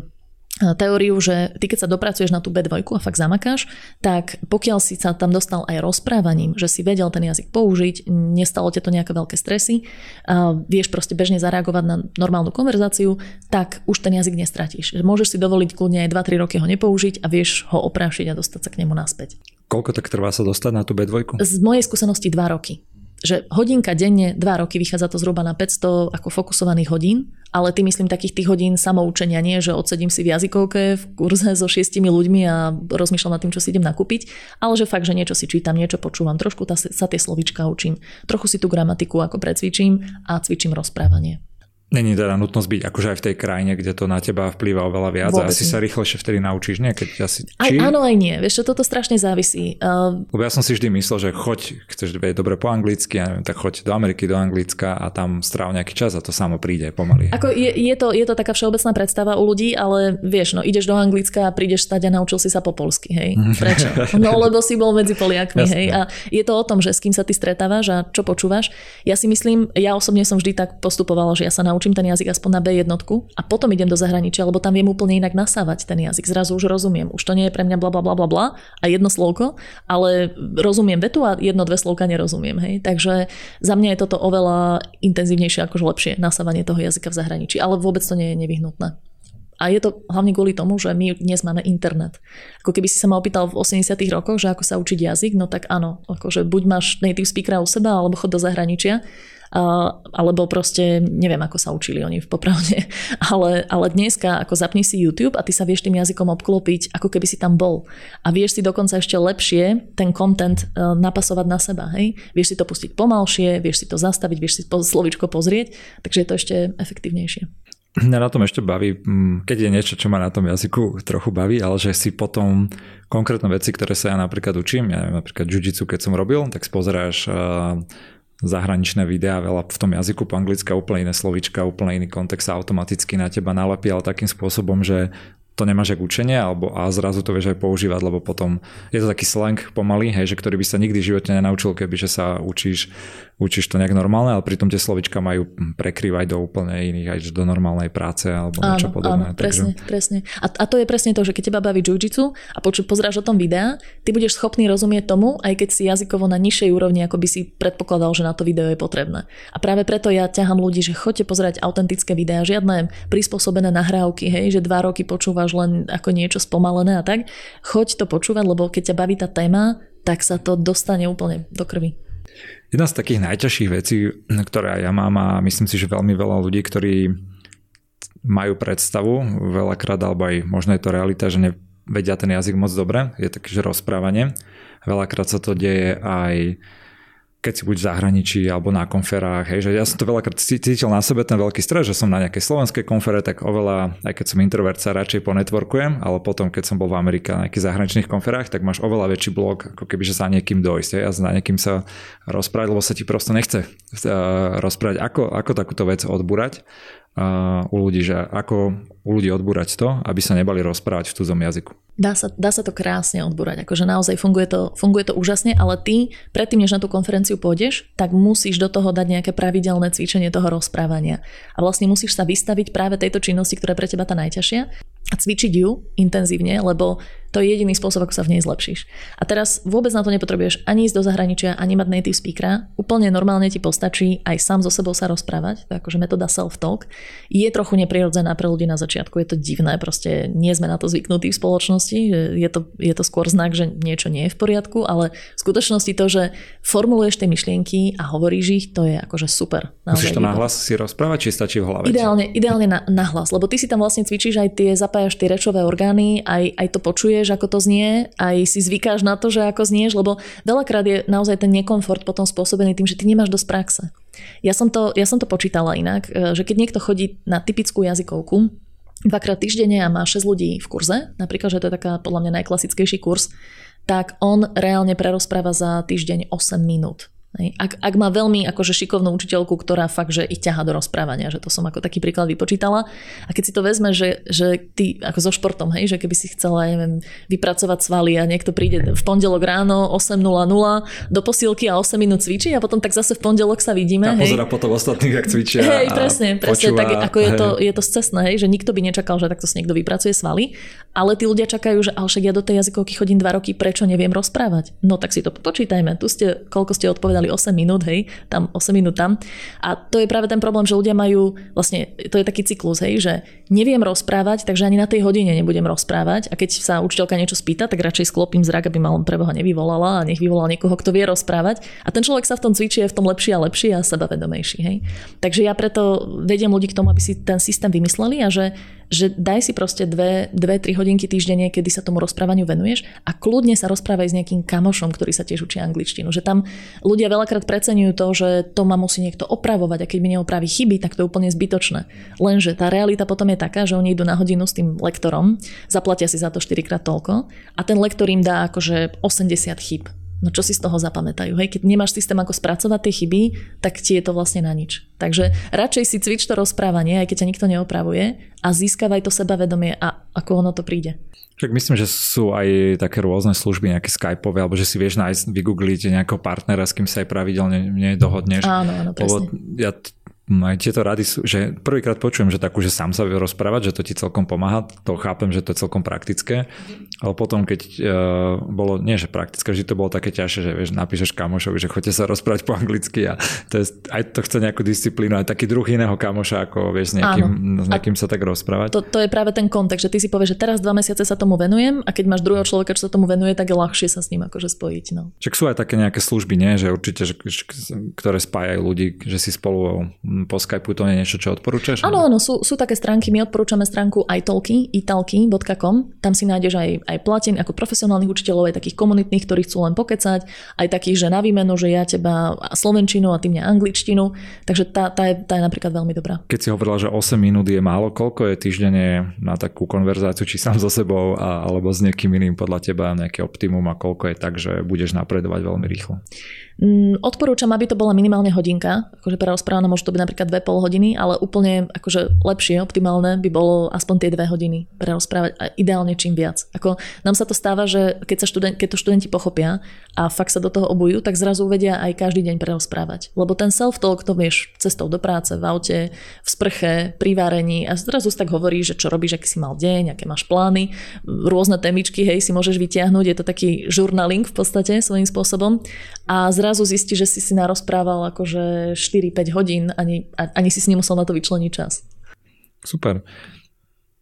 e, teóriu, že ty keď sa dopracuješ na tú B2 a fakt zamakáš, tak pokiaľ si sa tam dostal aj rozprávaním, že si vedel ten jazyk použiť, nestalo ti to nejaké veľké stresy, a vieš proste bežne zareagovať na normálnu konverzáciu, tak už ten jazyk nestratíš. Môžeš si dovoliť kľudne aj 2-3 roky ho nepoužiť a vieš ho oprášiť a dostať sa k nemu naspäť. Koľko tak trvá sa dostať na tú B2? Z mojej skúsenosti 2 roky že hodinka denne, dva roky, vychádza to zhruba na 500 ako fokusovaných hodín, ale ty myslím takých tých hodín samoučenia, nie, že odsedím si v jazykovke v kurze so šiestimi ľuďmi a rozmýšľam nad tým, čo si idem nakúpiť, ale že fakt, že niečo si čítam, niečo počúvam, trošku sa tie slovička učím, trochu si tú gramatiku ako precvičím a cvičím rozprávanie. Není teda nutnosť byť akože aj v tej krajine, kde to na teba vplýva oveľa viac Vôbec a asi nie. sa rýchlejšie vtedy naučíš, nie? Keď asi, aj, áno, aj nie. Vieš, toto strašne závisí. Uh... Lebo ja som si vždy myslel, že choď, chceš vedieť dobre po anglicky, ja neviem, tak choď do Ameriky, do Anglicka a tam stráv nejaký čas a to samo príde pomaly. Ako je, je, to, je to taká všeobecná predstava u ľudí, ale vieš, no ideš do Anglicka a prídeš stať a naučil si sa po polsky, hej. Prečo? No lebo si bol medzi Poliakmi, Jasne. hej. A je to o tom, že s kým sa ty stretávaš a čo počúvaš. Ja si myslím, ja osobne som vždy tak postupovala, že ja sa naučím ten jazyk aspoň na B1 a potom idem do zahraničia, lebo tam viem úplne inak nasávať ten jazyk. Zrazu už rozumiem. Už to nie je pre mňa bla bla bla bla a jedno slovko, ale rozumiem vetu a jedno, dve slovka nerozumiem. Hej? Takže za mňa je toto oveľa intenzívnejšie, akože lepšie nasávanie toho jazyka v zahraničí, ale vôbec to nie je nevyhnutné. A je to hlavne kvôli tomu, že my dnes máme internet. Ako keby si sa ma opýtal v 80 rokoch, že ako sa učiť jazyk, no tak áno, akože buď máš native speakera u seba, alebo chod do zahraničia alebo proste neviem, ako sa učili oni v popravde. Ale, ale dneska ako zapni si YouTube a ty sa vieš tým jazykom obklopiť, ako keby si tam bol. A vieš si dokonca ešte lepšie ten content e, napasovať na seba. Hej? Vieš si to pustiť pomalšie, vieš si to zastaviť, vieš si slovičko pozrieť, takže je to ešte efektívnejšie. Mňa na tom ešte baví, keď je niečo, čo ma na tom jazyku trochu baví, ale že si potom konkrétne veci, ktoré sa ja napríklad učím, ja neviem, napríklad jiu keď som robil, tak spozeráš zahraničné videá, veľa v tom jazyku po anglicky úplne iné slovička, úplne iný kontext sa automaticky na teba nalepí, ale takým spôsobom, že to nemáš jak učenie, alebo a zrazu to vieš aj používať, lebo potom je to taký slang pomaly, hej, že ktorý by sa nikdy v živote nenaučil, keby že sa učíš učíš to nejak normálne, ale pritom tie slovička majú prekrývať do úplne iných, aj do normálnej práce alebo áno, niečo podobné. Áno, presne, takže... presne. A, a to je presne to, že keď teba baví jiu-jitsu a poču, pozráš o tom videa, ty budeš schopný rozumieť tomu, aj keď si jazykovo na nižšej úrovni, ako by si predpokladal, že na to video je potrebné. A práve preto ja ťahám ľudí, že choďte pozerať autentické videá, žiadne prispôsobené nahrávky, hej, že dva roky počúvaš len ako niečo spomalené a tak. Choď to počúvať, lebo keď ťa baví tá téma, tak sa to dostane úplne do krvi. Jedna z takých najťažších vecí, ktoré ja mám a myslím si, že veľmi veľa ľudí, ktorí majú predstavu veľakrát, alebo aj možno je to realita, že nevedia ten jazyk moc dobre, je také, že rozprávanie. Veľakrát sa to deje aj keď si buď v zahraničí alebo na konferách, hej, že ja som to veľakrát cítil na sebe ten veľký stres, že som na nejakej slovenskej konfere, tak oveľa, aj keď som introvert, sa radšej ponetworkujem, ale potom, keď som bol v Amerike na nejakých zahraničných konferách, tak máš oveľa väčší blok, ako keby, sa niekým dojsť, hej, a za niekým sa rozprávať, lebo sa ti prosto nechce uh, rozprávať, ako, ako takúto vec odburať uh, u ľudí, že ako u ľudí odbúrať to, aby sa nebali rozprávať v cudzom jazyku. Dá sa, dá sa to krásne odbúrať, akože naozaj funguje to, funguje to úžasne, ale ty predtým, než na tú konferenciu pôjdeš, tak musíš do toho dať nejaké pravidelné cvičenie toho rozprávania. A vlastne musíš sa vystaviť práve tejto činnosti, ktorá je pre teba tá najťažšia. a cvičiť ju intenzívne, lebo to je jediný spôsob, ako sa v nej zlepšíš. A teraz vôbec na to nepotrebuješ ani ísť do zahraničia, ani mať native speakera. Úplne normálne ti postačí aj sám so sebou sa rozprávať, to je akože metóda self-talk. Je trochu neprirodzená pre ľudí na začiatku, je to divné, proste nie sme na to zvyknutí v spoločnosti, je to, je to skôr znak, že niečo nie je v poriadku, ale v skutočnosti to, že formuluješ tie myšlienky a hovoríš ich, to je akože super. Musíš to nahlas si rozprávať, či stačí v hlave? Ideálne, ideálne na, nahlas, lebo ty si tam vlastne cvičíš aj tie, zapájaš tie rečové orgány, aj, aj to počuješ počuješ, ako to znie, aj si zvykáš na to, že ako znieš, lebo veľakrát je naozaj ten nekomfort potom spôsobený tým, že ty nemáš dosť praxe. Ja som to, ja som to počítala inak, e, že keď niekto chodí na typickú jazykovku, dvakrát týždenne a má 6 ľudí v kurze, napríklad, že to je taká podľa mňa najklasickejší kurz, tak on reálne prerozpráva za týždeň 8 minút. Ak, ak má veľmi akože šikovnú učiteľku, ktorá fakt, že ich ťaha do rozprávania, že to som ako taký príklad vypočítala. A keď si to vezme, že, že ty ako so športom, hej, že keby si chcela, neviem, vypracovať svaly a niekto príde v pondelok ráno 8.00 do posílky a 8 minút cvičí a potom tak zase v pondelok sa vidíme. A pozera potom ostatných, ak cvičia. Hej, presne, presne, počúva, tak ako je to, je to scestné, hej, že nikto by nečakal, že takto si niekto vypracuje svaly, ale tí ľudia čakajú, že ale však ja do tej jazykovky chodím 2 roky, prečo neviem rozprávať? No tak si to počítajme. Tu ste, koľko ste odpovedali povedali 8 minút, hej, tam 8 minút tam. A to je práve ten problém, že ľudia majú, vlastne to je taký cyklus, hej, že neviem rozprávať, takže ani na tej hodine nebudem rozprávať a keď sa učiteľka niečo spýta, tak radšej sklopím zrak, aby ma preboha nevyvolala a nech vyvolal niekoho, kto vie rozprávať. A ten človek sa v tom cvičí je v tom lepší a lepší a sebavedomejší. Hej. Takže ja preto vediem ľudí k tomu, aby si ten systém vymysleli a že že daj si proste 2-3 hodinky týždenne, kedy sa tomu rozprávaniu venuješ a kľudne sa rozprávaj s nejakým kamošom, ktorý sa tiež učí angličtinu. Že tam ľudia veľakrát preceňujú to, že to ma musí niekto opravovať a keď mi neopraví chyby, tak to je úplne zbytočné. Lenže tá realita potom je taká, že oni idú na hodinu s tým lektorom, zaplatia si za to 4 krát toľko a ten lektor im dá akože 80 chyb No čo si z toho zapamätajú? Hej? Keď nemáš systém, ako spracovať tie chyby, tak ti je to vlastne na nič. Takže radšej si cvič to rozprávanie, aj keď ťa nikto neopravuje a získavaj to sebavedomie a ako ono to príde. Tak myslím, že sú aj také rôzne služby, nejaké Skypeové, alebo že si vieš nájsť, vygoogliť nejakého partnera, s kým sa aj pravidelne nedohodneš. Áno, áno, presne. Lebo ja aj tieto rady sú, že prvýkrát počujem, že takú, že sám sa vie rozprávať, že to ti celkom pomáha, to chápem, že to je celkom praktické, ale potom, keď uh, bolo, nie že praktické, že to bolo také ťažšie, že vieš, napíšeš kamošovi, že chodte sa rozprávať po anglicky a to je, aj to chce nejakú disciplínu, aj taký druh iného kamoša, ako vieš, s nejakým, s nejakým sa tak rozprávať. To, to je práve ten kontext, že ty si povieš, že teraz dva mesiace sa tomu venujem a keď máš druhého človeka, čo sa tomu venuje, tak je ľahšie sa s ním akože spojiť. No. Však sú aj také nejaké služby, nie? že určite, že, ktoré spájajú ľudí, že si spolu po Skypeu to je niečo, čo odporúčaš? Áno, áno, sú, sú také stránky, my odporúčame stránku italky, italky.com, tam si nájdeš aj, aj platin ako profesionálnych učiteľov, aj takých komunitných, ktorí chcú len pokecať, aj takých, že na výmenu, že ja teba slovenčinu a ty mňa angličtinu, takže tá, tá, je, tá je napríklad veľmi dobrá. Keď si hovorila, že 8 minút je málo, koľko je týždenne na takú konverzáciu, či sám so sebou a, alebo s niekým iným podľa teba nejaké optimum a koľko je tak, že budeš napredovať veľmi rýchlo? Mm, odporúčam, aby to bola minimálne hodinka, akože pre rozprávané môže to byť napríklad 2,5 hodiny, ale úplne akože lepšie, optimálne by bolo aspoň tie 2 hodiny pre rozprávať a ideálne čím viac. Ako nám sa to stáva, že keď, sa študent, keď to študenti pochopia a fakt sa do toho obujú, tak zrazu vedia aj každý deň prerozprávať. Lebo ten self-talk to vieš cestou do práce, v aute, v sprche, pri varení a zrazu tak hovorí, že čo robíš, aký si mal deň, aké máš plány, rôzne témičky, hej, si môžeš vytiahnuť, je to taký žurnaling v podstate svojím spôsobom a zrazu zistí, že si si narozprával akože 4-5 hodín, ani, ani si si nemusel na to vyčleniť čas. Super.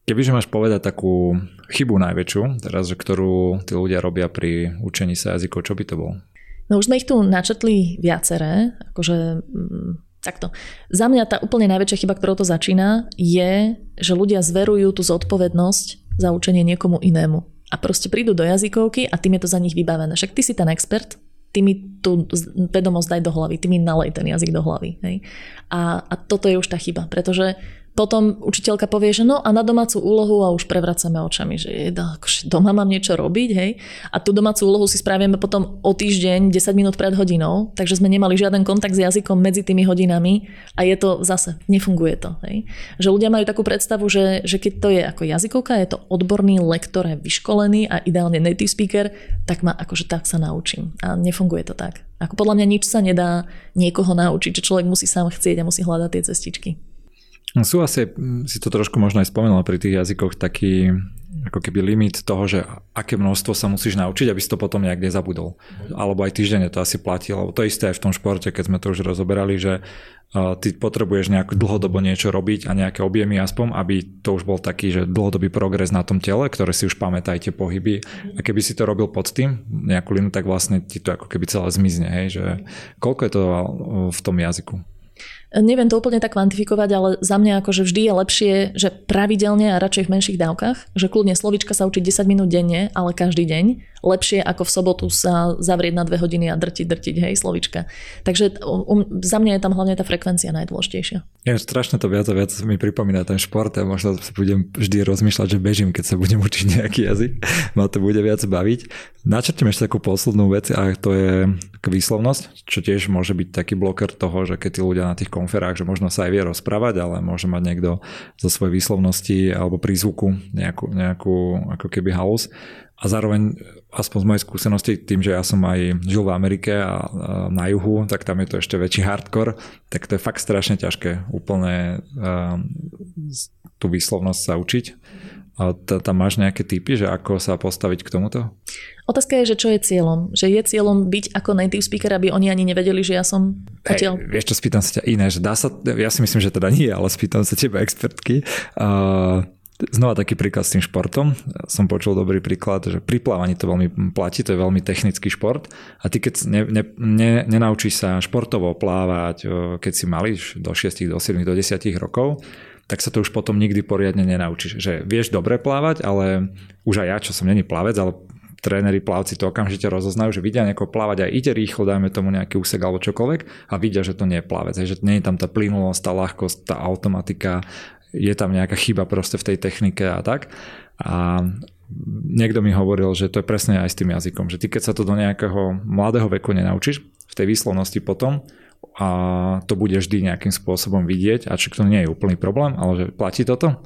Kebyže máš povedať takú chybu najväčšiu, teraz, že ktorú tí ľudia robia pri učení sa jazykov, čo by to bolo? No už sme ich tu načetli viaceré, akože mm, takto. Za mňa tá úplne najväčšia chyba, ktorou to začína, je, že ľudia zverujú tú zodpovednosť za učenie niekomu inému. A proste prídu do jazykovky a tým je to za nich vybavené. Však ty si ten expert, ty mi tú vedomosť daj do hlavy, ty mi nalej ten jazyk do hlavy. Hej. A, a toto je už tá chyba, pretože potom učiteľka povie, že no a na domácu úlohu a už prevracame očami, že je, akože doma mám niečo robiť, hej. A tú domácu úlohu si spravíme potom o týždeň, 10 minút pred hodinou, takže sme nemali žiaden kontakt s jazykom medzi tými hodinami a je to zase, nefunguje to, hej. Že ľudia majú takú predstavu, že, že keď to je ako jazykovka, je to odborný lektor, je vyškolený a ideálne native speaker, tak ma akože tak sa naučím. A nefunguje to tak. Ako podľa mňa nič sa nedá niekoho naučiť, že človek musí sám chcieť a musí hľadať tie cestičky. Sú asi, si to trošku možno aj spomenul pri tých jazykoch, taký ako keby limit toho, že aké množstvo sa musíš naučiť, aby si to potom nejak nezabudol. Alebo aj týždenne to asi platí, lebo to isté aj v tom športe, keď sme to už rozoberali, že ty potrebuješ nejako dlhodobo niečo robiť a nejaké objemy aspoň, aby to už bol taký, že dlhodobý progres na tom tele, ktoré si už pamätajte pohyby. A keby si to robil pod tým, nejakú linu, tak vlastne ti to ako keby celé zmizne. Hej? Že koľko je to v tom jazyku? Neviem to úplne tak kvantifikovať, ale za mňa akože vždy je lepšie, že pravidelne a radšej v menších dávkach, že kľudne slovička sa učiť 10 minút denne, ale každý deň, lepšie ako v sobotu sa zavrieť na dve hodiny a drtiť, drtiť, hej, slovička. Takže um, za mňa je tam hlavne tá frekvencia najdôležitejšia. Ja strašne to viac a viac mi pripomína ten šport a možno budem vždy rozmýšľať, že bežím, keď sa budem učiť nejaký jazyk. Ma to bude viac baviť. Načrtím ešte takú poslednú vec a to je výslovnosť, čo tiež môže byť taký bloker toho, že keď tí ľudia na tých konferách, že možno sa aj vie rozprávať, ale môže mať niekto zo svojej výslovnosti alebo prízvuku nejakú, nejakú ako keby halus a zároveň, aspoň z mojej skúsenosti, tým, že ja som aj žil v Amerike a na juhu, tak tam je to ešte väčší hardcore, tak to je fakt strašne ťažké úplne uh, tú výslovnosť sa učiť. A tam máš nejaké typy, že ako sa postaviť k tomuto? Otázka je, že čo je cieľom. Že je cieľom byť ako native speaker, aby oni ani nevedeli, že ja som odtiaľ. Hey, vieš čo, spýtam sa ťa iné, že dá sa, ja si myslím, že teda nie, ale spýtam sa teba expertky. Uh, Znova taký príklad s tým športom. Som počul dobrý príklad, že pri plávaní to veľmi platí, to je veľmi technický šport a ty keď ne, ne, ne, nenaučíš sa športovo plávať, keď si malý do 6, do 7, do 10 rokov, tak sa to už potom nikdy poriadne nenaučíš. Že vieš dobre plávať, ale už aj ja, čo som není plavec, ale tréneri plavci to okamžite rozoznajú, že vidia niekoho plávať a ide rýchlo, dajme tomu nejaký úsek alebo čokoľvek a vidia, že to nie je plavec, že nie je tam tá plynulosť, tá ľahkosť, tá automatika, je tam nejaká chyba proste v tej technike a tak. A niekto mi hovoril, že to je presne aj s tým jazykom, že ty keď sa to do nejakého mladého veku nenaučíš, v tej výslovnosti potom, a to bude vždy nejakým spôsobom vidieť, a či to nie je úplný problém, ale že platí toto?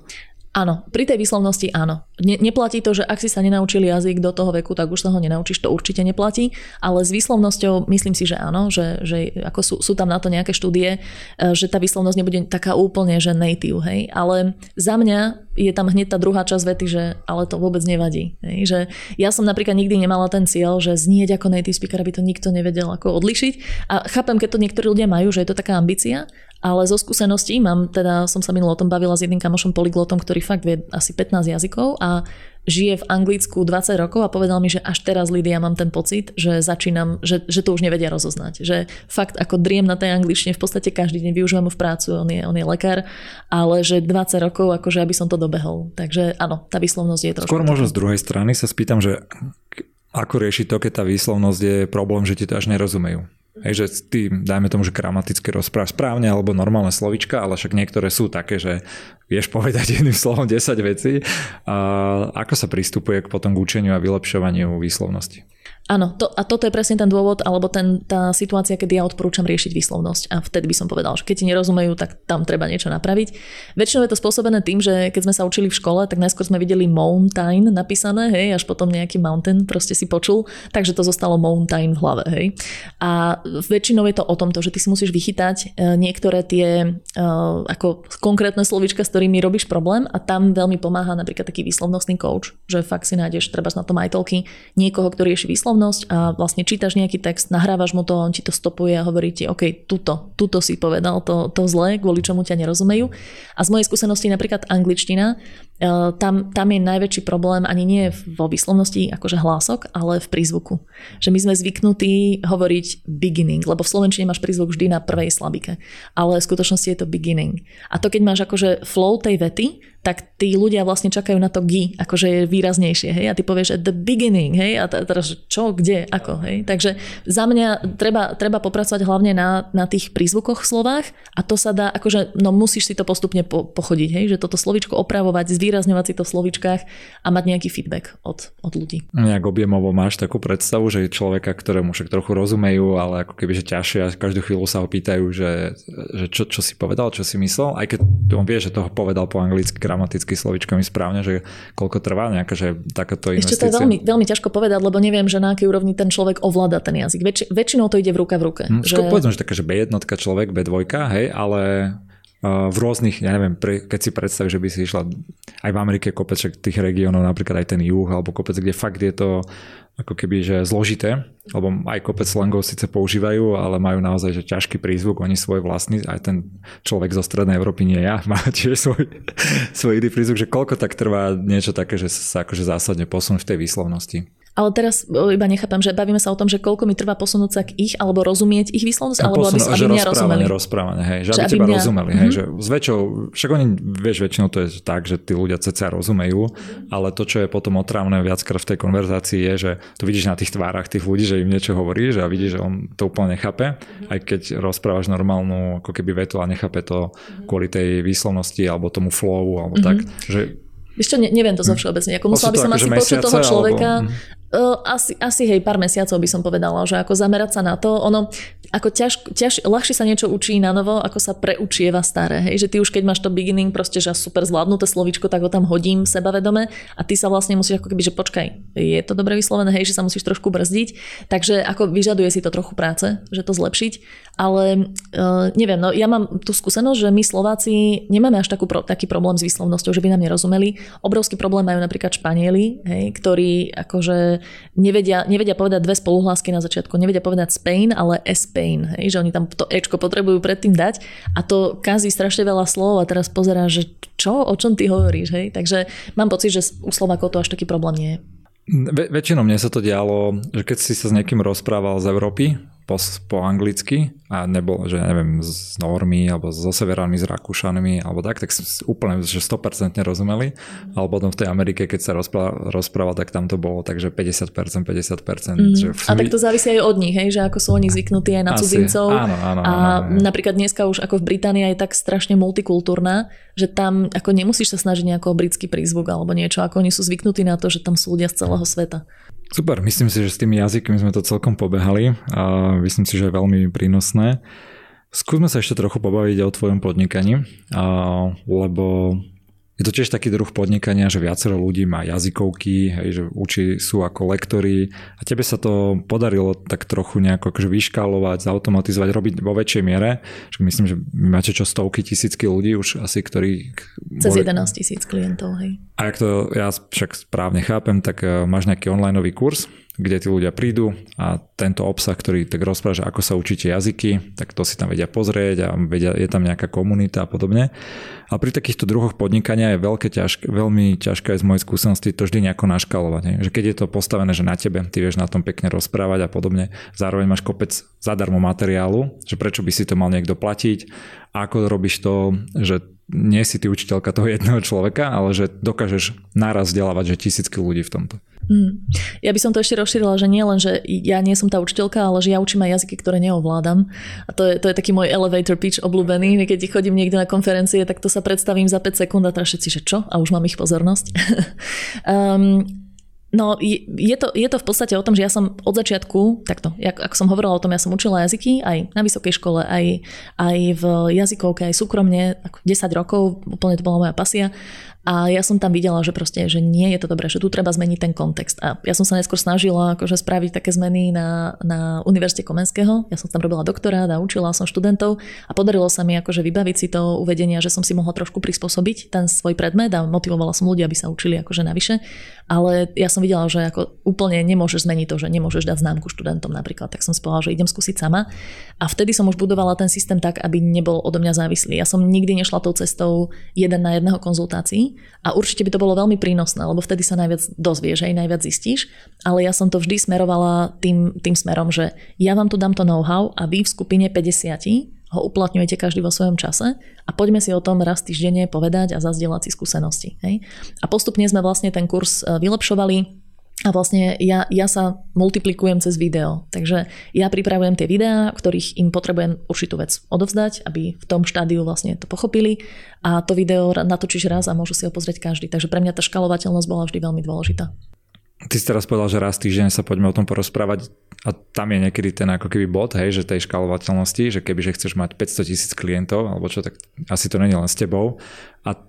Áno, pri tej výslovnosti áno. Ne, neplatí to, že ak si sa nenaučil jazyk do toho veku, tak už sa ho nenaučíš, to určite neplatí, ale s výslovnosťou myslím si, že áno, že, že ako sú, sú tam na to nejaké štúdie, e, že tá výslovnosť nebude taká úplne, že native, hej, ale za mňa je tam hneď tá druhá časť vety, že ale to vôbec nevadí. Hej, že ja som napríklad nikdy nemala ten cieľ, že znieť ako native speaker, aby to nikto nevedel ako odlišiť a chápem, keď to niektorí ľudia majú, že je to taká ambícia, ale zo skúseností mám, teda som sa minulo o tom bavila s jedným kamošom polyglotom, ktorý fakt vie asi 15 jazykov a žije v Anglicku 20 rokov a povedal mi, že až teraz Lidia mám ten pocit, že začínam, že, že to už nevedia rozoznať. Že fakt ako driem na tej angličtine v podstate každý deň využívam ho v prácu, on je, on je lekár, ale že 20 rokov akože aby som to dobehol. Takže áno, tá výslovnosť je trošku. Skôr možno z druhej strany sa spýtam, že ako riešiť to, keď tá výslovnosť je problém, že ti to až nerozumejú. Hej, že ty, dajme tomu, že gramaticky rozprávaš správne alebo normálne slovička, ale však niektoré sú také, že vieš povedať jedným slovom 10 vecí. A ako sa pristupuje k potom k učeniu a vylepšovaniu výslovnosti? Áno, to, a toto je presne ten dôvod, alebo ten, tá situácia, kedy ja odporúčam riešiť výslovnosť. A vtedy by som povedal, že keď ti nerozumejú, tak tam treba niečo napraviť. Väčšinou je to spôsobené tým, že keď sme sa učili v škole, tak najskôr sme videli mountain napísané, hej, až potom nejaký mountain proste si počul, takže to zostalo mountain v hlave, hej. A väčšinou je to o tomto, že ty si musíš vychytať e, niektoré tie uh, ako konkrétne slovička, s ktorými robíš problém a tam veľmi pomáha napríklad taký výslovnostný coach, že fakt si nájdeš treba na tom aj niekoho, ktorý rieši výslovnosť výslovnosť a vlastne čítaš nejaký text, nahrávaš mu to, on ti to stopuje a hovorí ti, OK, tuto, tuto si povedal to, to zlé, kvôli čomu ťa nerozumejú. A z mojej skúsenosti napríklad angličtina, e, tam, tam je najväčší problém ani nie vo výslovnosti akože hlások, ale v prízvuku. Že my sme zvyknutí hovoriť beginning, lebo v slovenčine máš prízvuk vždy na prvej slabike, ale v skutočnosti je to beginning. A to keď máš akože flow tej vety, tak tí ľudia vlastne čakajú na to G, akože je výraznejšie, hej, a ty povieš at the beginning, hej, a teraz čo, kde, ako, hej. Takže za mňa treba, treba popracovať hlavne na, na tých prízvukoch v slovách a to sa dá, akože, no musíš si to postupne po, pochodiť, hej, že toto slovičko opravovať, zvýrazňovať si to v slovičkách a mať nejaký feedback od, od ľudí. Nejak objemovo máš takú predstavu, že človeka, ktorému však trochu rozumejú, ale ako keby, že ťažšie a každú chvíľu sa ho pýtajú, že, že čo, čo si povedal, čo si myslel, aj keď on vie, že toho povedal po anglicky gramaticky slovičkami správne, že koľko trvá nejaká, že takáto investícia? Ešte to je veľmi, veľmi ťažko povedať, lebo neviem, že na akej úrovni ten človek ovláda ten jazyk. Väč, väčšinou to ide v ruka v ruke. Hm, že... Povedzme, že taká, že B1 človek, B2, hej, ale v rôznych, ja neviem, pre, keď si predstavíš, že by si išla aj v Amerike kopec tých regiónov, napríklad aj ten juh, alebo kopec, kde fakt je to ako keby, že zložité, lebo aj kopec slangov síce používajú, ale majú naozaj že ťažký prízvuk, oni svoj vlastný, aj ten človek zo strednej Európy nie ja, má tiež svoj, svoj iný prízvuk, že koľko tak trvá niečo také, že sa akože zásadne posun v tej výslovnosti. Ale teraz iba nechápam, že bavíme sa o tom, že koľko mi trvá posunúť sa k ich, alebo rozumieť ich výslovnosť, alebo aby, aby mňa rozumeli. rozprávanie, hej, že, že aby, aby teba mňa... rozumeli, hej, mm-hmm. že s väčšou, však oni, vieš, väčšinou to je tak, že tí ľudia ceca rozumejú, ale to, čo je potom otrávne viackrát v tej konverzácii je, že to vidíš na tých tvárach tých ľudí, že im niečo hovoríš a vidíš, že on to úplne nechápe, mm-hmm. aj keď rozprávaš normálnu ako keby vetu a nechápe to mm-hmm. kvôli tej výslovnosti alebo tomu flowu alebo mm-hmm. tak, že ne, neviem to zo hm. všeobecne. Ako musela by som asi počuť toho človeka. Alebo... Hm. Asi, asi hej, pár mesiacov by som povedala, že ako zamerať sa na to. Ono, ako ťaž, ťaž, ľahšie sa niečo učí na novo, ako sa preučieva staré. Hej? Že ty už keď máš to beginning, proste, že super zvládnuté slovičko, tak ho tam hodím sebavedome a ty sa vlastne musíš ako keby, že počkaj, je to dobre vyslovené, hej, že sa musíš trošku brzdiť. Takže ako vyžaduje si to trochu práce, že to zlepšiť. Ale uh, neviem, no ja mám tú skúsenosť, že my Slováci nemáme až takú, taký problém s výslovnosťou, že by nám nerozumeli. Obrovský problém majú napríklad Španieli, hej, ktorí akože nevedia, nevedia povedať dve spoluhlásky na začiatku. Nevedia povedať Spain, ale Spain. Hej, že oni tam to Ečko potrebujú predtým dať a to kazí strašne veľa slov a teraz pozerá, že čo, o čom ty hovoríš. Hej? Takže mám pocit, že u Slovákov to až taký problém nie je. Väčšinou mne sa to dialo, že keď si sa s niekým rozprával z Európy, po, po anglicky a nebol, že neviem, z Normy alebo so Severami, s Rakúšanmi alebo tak, tak úplne, že 100% rozumeli. Mm. Ale potom v tej Amerike, keď sa rozprával, rozprával, tak tam to bolo takže 50%, 50%. Mm. Že v... A tak to závisí aj od nich, hej, že ako sú oni zvyknutí aj na Asi. cudzincov. Áno, áno, a áno, napríklad dneska už ako v Británii je tak strašne multikultúrna, že tam ako nemusíš sa snažiť nejako britský prízvuk alebo niečo, ako oni sú zvyknutí na to, že tam sú ľudia z celého sveta. Super, myslím si, že s tými jazykmi sme to celkom pobehali a myslím si, že je veľmi prínosné. Skúsme sa ešte trochu pobaviť o tvojom podnikaní, lebo je to tiež taký druh podnikania, že viacero ľudí má jazykovky, hej, že učí sú ako lektori a tebe sa to podarilo tak trochu nejako akože vyškálovať, zautomatizovať, robiť vo väčšej miere. Že myslím, že máte čo stovky, tisícky ľudí už asi, ktorí... Cez boli... 11 tisíc klientov, hej. A ak to ja však správne chápem, tak eh, máš nejaký online kurz, kde tí ľudia prídu a tento obsah, ktorý tak rozpráva, ako sa učíte jazyky, tak to si tam vedia pozrieť a vedia, je tam nejaká komunita a podobne. A pri takýchto druhoch podnikania je veľké ťažké, veľmi ťažké aj z mojej skúsenosti to vždy nejako naškalovať. Ne? Že keď je to postavené, že na tebe, ty vieš na tom pekne rozprávať a podobne, zároveň máš kopec zadarmo materiálu, že prečo by si to mal niekto platiť, ako robíš to, že nie si ty učiteľka toho jedného človeka, ale že dokážeš naraz vzdelávať že tisícky ľudí v tomto. Hmm. Ja by som to ešte rozšírila, že nie len, že ja nie som tá učiteľka, ale že ja učím aj jazyky, ktoré neovládam. A to je, to je taký môj elevator pitch obľúbený. Keď chodím niekde na konferencie, tak to sa predstavím za 5 sekúnd a teraz všetci, že čo? A už mám ich pozornosť. um, No, je, to, je to v podstate o tom, že ja som od začiatku, takto, jak, ako som hovorila o tom, ja som učila jazyky aj na vysokej škole, aj, aj v jazykovke, aj súkromne, 10 rokov, úplne to bola moja pasia. A ja som tam videla, že proste, že nie je to dobré, že tu treba zmeniť ten kontext. A ja som sa neskôr snažila akože spraviť také zmeny na, na Univerzite Komenského. Ja som tam robila doktorát a učila som študentov a podarilo sa mi akože vybaviť si to uvedenia, že som si mohla trošku prispôsobiť ten svoj predmet a motivovala som ľudí, aby sa učili akože navyše. Ale ja som videla, že ako úplne nemôžeš zmeniť to, že nemôžeš dať známku študentom napríklad. Tak som si povedala, že idem skúsiť sama. A vtedy som už budovala ten systém tak, aby nebol odo mňa závislý. Ja som nikdy nešla tou cestou jeden na jedného konzultácií, a určite by to bolo veľmi prínosné, lebo vtedy sa najviac dozvieš, aj najviac zistíš. Ale ja som to vždy smerovala tým, tým smerom, že ja vám tu dám to know-how a vy v skupine 50 ho uplatňujete každý vo svojom čase a poďme si o tom raz týždenne povedať a zazdieľať si skúsenosti. Hej? A postupne sme vlastne ten kurz e, vylepšovali, a vlastne ja, ja sa multiplikujem cez video. Takže ja pripravujem tie videá, ktorých im potrebujem určitú vec odovzdať, aby v tom štádiu vlastne to pochopili. A to video natočíš raz a môžu si ho pozrieť každý. Takže pre mňa tá škalovateľnosť bola vždy veľmi dôležitá. Ty si teraz povedal, že raz týždeň sa poďme o tom porozprávať a tam je niekedy ten ako keby bod, hej, že tej škalovateľnosti, že keby že chceš mať 500 tisíc klientov alebo čo, tak asi to není len s tebou. A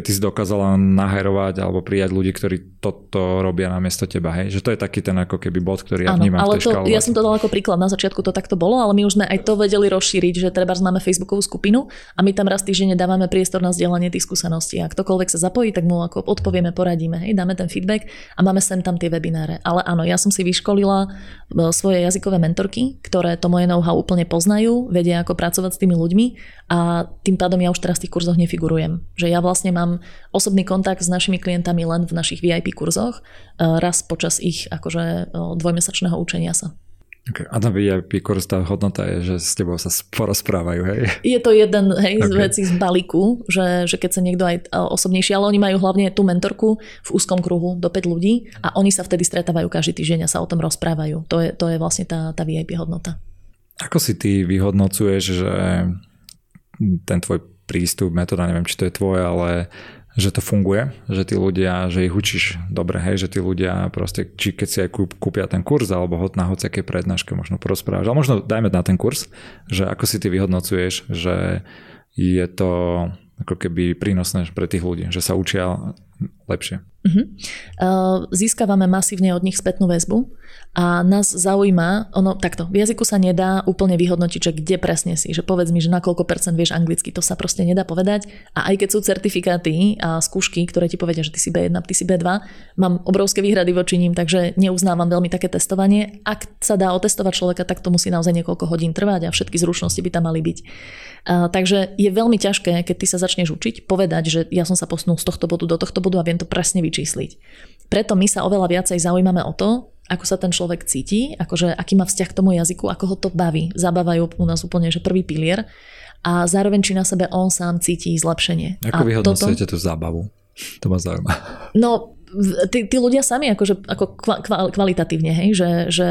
ty si dokázala nahajrovať alebo prijať ľudí, ktorí toto robia namiesto teba, hej? Že to je taký ten ako keby bod, ktorý ja vnímam ale v tej to, ja som to dal ako príklad, na začiatku to takto bolo, ale my už sme aj to vedeli rozšíriť, že treba máme Facebookovú skupinu a my tam raz týždenne dávame priestor na zdieľanie tých skúseností. A ktokoľvek sa zapojí, tak mu ako odpovieme, poradíme, hej, dáme ten feedback a máme sem tam tie webináre. Ale áno, ja som si vyškolila e, svoje jazykové mentorky, ktoré to moje know-how úplne poznajú, vedia ako pracovať s tými ľuďmi a tým pádom ja už teraz v tých kurzoch nefigurujem. Že ja vlastne mám mám osobný kontakt s našimi klientami len v našich VIP kurzoch, e, raz počas ich akože e, dvojmesačného učenia sa. Okay. A na VIP kurz tá hodnota je, že s tebou sa porozprávajú, hej? Je to jeden hej, okay. z vecí z balíku, že, že keď sa niekto aj e, osobnejší, ale oni majú hlavne tú mentorku v úzkom kruhu do 5 ľudí a oni sa vtedy stretávajú každý týždeň a sa o tom rozprávajú. To je, to je vlastne tá, tá VIP hodnota. Ako si ty vyhodnocuješ, že ten tvoj prístup, metóda, neviem, či to je tvoje, ale že to funguje, že tí ľudia, že ich učíš dobre, hej, že tí ľudia proste, či keď si aj kúpia ten kurz alebo hod na hociaké prednáške možno porozprávaš, ale možno dajme na ten kurz, že ako si ty vyhodnocuješ, že je to ako keby prínosné pre tých ľudí, že sa učia lepšie. Uh-huh. Získavame masívne od nich spätnú väzbu a nás zaujíma, ono takto, v jazyku sa nedá úplne vyhodnotiť, že kde presne si, že povedz mi, že na koľko percent vieš anglicky, to sa proste nedá povedať a aj keď sú certifikáty a skúšky, ktoré ti povedia, že ty si B1, ty si B2, mám obrovské výhrady voči ním, takže neuznávam veľmi také testovanie. Ak sa dá otestovať človeka, tak to musí naozaj niekoľko hodín trvať a všetky zručnosti by tam mali byť. Uh, takže je veľmi ťažké, keď ty sa začneš učiť, povedať, že ja som sa posunul z tohto bodu do tohto bodu a viem to presne vyčísliť. Preto my sa oveľa viacej zaujímame o to, ako sa ten človek cíti, akože aký má vzťah k tomu jazyku, ako ho to baví. Zabávajú u nás úplne, že prvý pilier a zároveň či na sebe on sám cíti zlepšenie. Ako vyhodnocujete toto... tú zábavu? To ma zaujíma. No, tí, tí ľudia sami akože, ako kvalitatívne, hej, že, že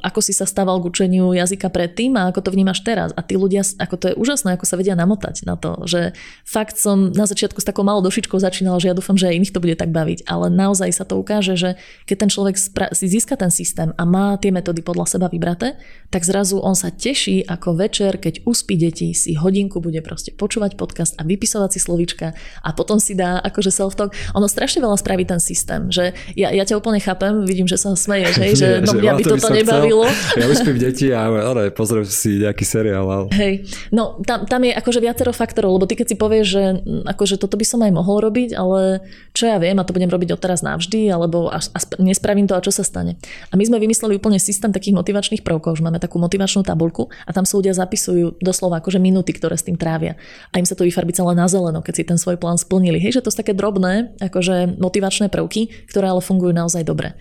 ako si sa stával k učeniu jazyka predtým a ako to vnímaš teraz. A tí ľudia, ako to je úžasné, ako sa vedia namotať na to, že fakt som na začiatku s takou malou došičkou začínala, že ja dúfam, že aj iných to bude tak baviť, ale naozaj sa to ukáže, že keď ten človek si získa ten systém a má tie metódy podľa seba vybraté, tak zrazu on sa teší ako večer, keď uspí deti, si hodinku bude proste počúvať podcast a vypisovať si slovička a potom si dá akože self-talk. Ono strašne veľa spraví ten systém. Že ja, ja ťa úplne chápem, vidím, že sa smeješ, hej, že no mňa by toto nebavilo. Chcel. Ja uspím deti a ale pozriem si nejaký seriál. Ale... Hej, no tam, tam je akože viacero faktorov, lebo ty keď si povieš, že akože toto by som aj mohol robiť, ale čo ja viem a to budem robiť odteraz navždy, alebo a, a nespravím to a čo sa stane. A my sme vymysleli úplne systém takých motivačných prvkov, že máme takú motivačnú tabulku a tam sa ľudia zapisujú doslova akože minúty, ktoré s tým trávia. A im sa to vyfarbí celé na zeleno, keď si ten svoj plán splnili. Hej, že to sú také drobné, akože motivačné prvky, ktoré ale fungujú naozaj dobre.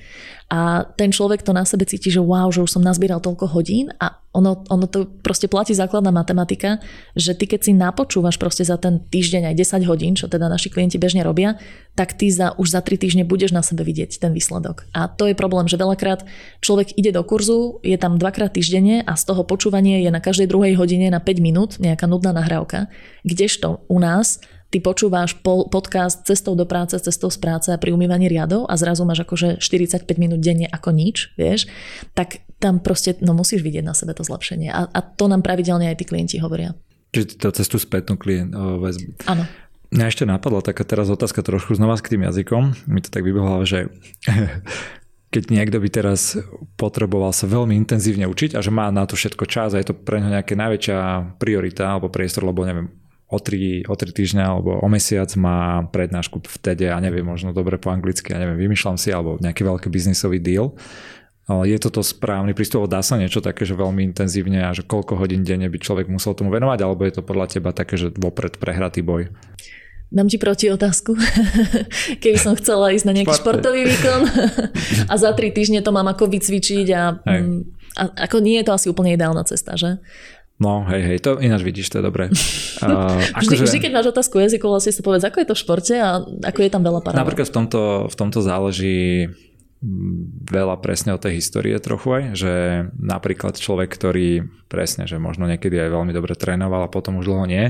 A ten človek to na sebe cíti, že wow, že už som nazbieral toľko hodín a ono, ono to proste platí základná matematika, že ty keď si napočúvaš proste za ten týždeň aj 10 hodín, čo teda naši klienti bežne robia, tak ty za, už za 3 týždne budeš na sebe vidieť ten výsledok. A to je problém, že veľakrát človek ide do kurzu, je tam dvakrát týždenne a z toho počúvanie je na každej druhej hodine na 5 minút nejaká nudná nahrávka, kdežto u nás ty počúváš podcast cestou do práce, cestou z práce pri umývaní riadov a zrazu máš akože 45 minút denne ako nič, vieš, tak tam proste no musíš vidieť na sebe to zlepšenie. A, a to nám pravidelne aj tí klienti hovoria. Čiže to cestu spätnú klient väzbu. Áno. Mňa ešte napadla taká teraz otázka trošku znova k tým jazykom. Mi to tak vybehlo, že keď niekto by teraz potreboval sa veľmi intenzívne učiť a že má na to všetko čas a je to pre ňa nejaká najväčšia priorita alebo priestor, lebo neviem, o tri, o tri týždňa alebo o mesiac má prednášku v TEDe a neviem, možno dobre po anglicky, ja neviem, vymýšľam si, alebo nejaký veľký biznisový deal. Je toto správny prístup? Dá sa niečo také, že veľmi intenzívne a že koľko hodín denne by človek musel tomu venovať, alebo je to podľa teba také, že vopred prehratý boj? Dám ti proti otázku. Keby som chcela ísť na nejaký športový výkon a za tri týždne to mám ako vycvičiť a, mm, a ako nie je to asi úplne ideálna cesta, že? No, hej, hej, to ináč vidíš, to je dobré. Uh, akože... vždy, keď máš otázku jazyku, vlastne sa povedz, ako je to v športe a ako je tam veľa paralel. Napríklad v tomto, v tomto záleží veľa presne o tej histórie trochu aj, že napríklad človek, ktorý presne, že možno niekedy aj veľmi dobre trénoval a potom už dlho nie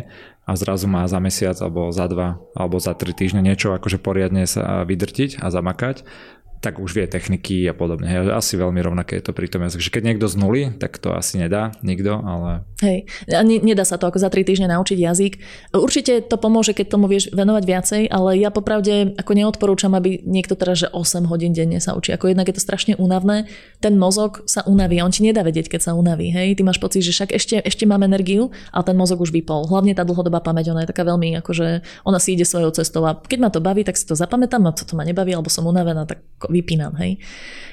a zrazu má za mesiac alebo za dva alebo za tri týždne niečo akože poriadne sa vydrtiť a zamakať, tak už vie techniky a podobne. Asi veľmi rovnaké je to pri tom jazyku. Keď niekto z nuly, tak to asi nedá nikto, ale... Hej, a ne, nedá sa to ako za tri týždne naučiť jazyk. Určite to pomôže, keď tomu vieš venovať viacej, ale ja popravde ako neodporúčam, aby niekto teraz, že 8 hodín denne sa učí. Ako jednak je to strašne únavné. Ten mozog sa unaví, on ti nedá vedieť, keď sa unaví. Hej, ty máš pocit, že však ešte, ešte mám energiu, ale ten mozog už vypol. Hlavne tá dlhodobá pamäť, ona je taká veľmi, akože ona si ide svojou cestou a keď ma to baví, tak si to zapamätám a to, to ma nebaví, alebo som unavená, tak vypínam, hej.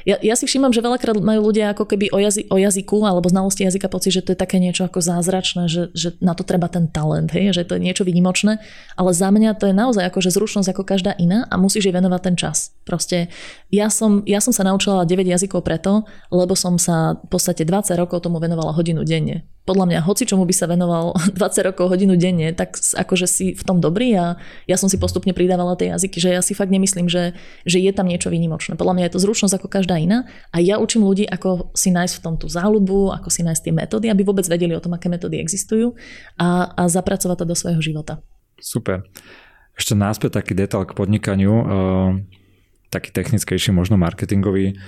Ja, ja si všímam, že veľakrát majú ľudia ako keby o, jazy, o jazyku alebo znalosti jazyka pocit, že to je také niečo ako zázračné, že, že na to treba ten talent, hej, že to je niečo výnimočné, ale za mňa to je naozaj ako, že zručnosť ako každá iná a musíš jej venovať ten čas. Proste ja som, ja som sa naučila 9 jazykov preto, lebo som sa v podstate 20 rokov tomu venovala hodinu denne podľa mňa hoci čomu by sa venoval 20 rokov hodinu denne, tak akože si v tom dobrý a ja som si postupne pridávala tie jazyky, že ja si fakt nemyslím, že, že je tam niečo výnimočné. Podľa mňa je to zručnosť ako každá iná a ja učím ľudí, ako si nájsť v tom tú záľubu, ako si nájsť tie metódy, aby vôbec vedeli o tom, aké metódy existujú a, a zapracovať to do svojho života. Super. Ešte náspäť taký detail k podnikaniu, uh, taký technickejší, možno marketingový.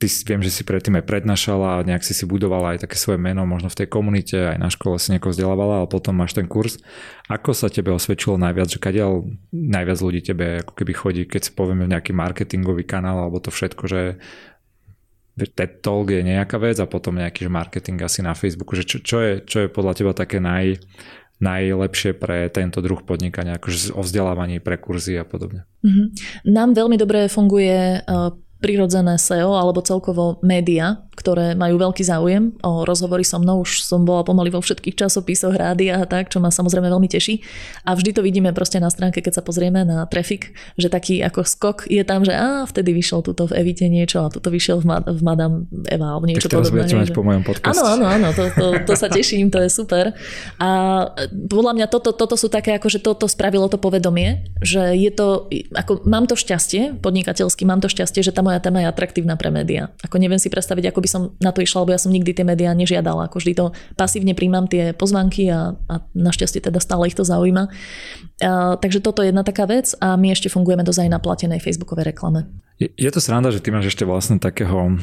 Ty viem, že si predtým aj prednášala a nejak si si budovala aj také svoje meno, možno v tej komunite, aj na škole si niekoho vzdelávala, ale potom máš ten kurz. Ako sa tebe osvedčilo najviac, že kadiaľ najviac ľudí tebe ako keby chodí, keď si povieme nejaký marketingový kanál alebo to všetko, že TED Talk je nejaká vec a potom nejaký že marketing asi na Facebooku, že čo, čo, je, čo je podľa teba také naj, najlepšie pre tento druh podnikania, akože o vzdelávaní pre kurzy a podobne. Mm-hmm. Nám veľmi dobre funguje uh, prirodzené SEO alebo celkovo média, ktoré majú veľký záujem o rozhovory so mnou. Už som bola pomaly vo všetkých časopisoch, rádia a tak, čo ma samozrejme veľmi teší. A vždy to vidíme proste na stránke, keď sa pozrieme na trafik, že taký ako skok je tam, že a vtedy vyšiel tuto v Evite niečo a tuto vyšiel v, Ma- v Madame Eva alebo niečo tak podobné. mať že... po mojom podcaste. Áno, áno, áno, to, to, to sa teším, to je super. A podľa mňa toto, toto sú také, ako že toto spravilo to povedomie, že je to, ako mám to šťastie, podnikateľsky mám to šťastie, že tam moja téma je atraktívna pre médiá. Ako neviem si predstaviť, ako by som na to išla, lebo ja som nikdy tie médiá nežiadala. Ako vždy to pasívne príjmam tie pozvanky a, a našťastie teda stále ich to zaujíma. A, takže toto je jedna taká vec a my ešte fungujeme dosť aj na platenej facebookovej reklame. Je, je to sranda, že ty máš ešte vlastne takého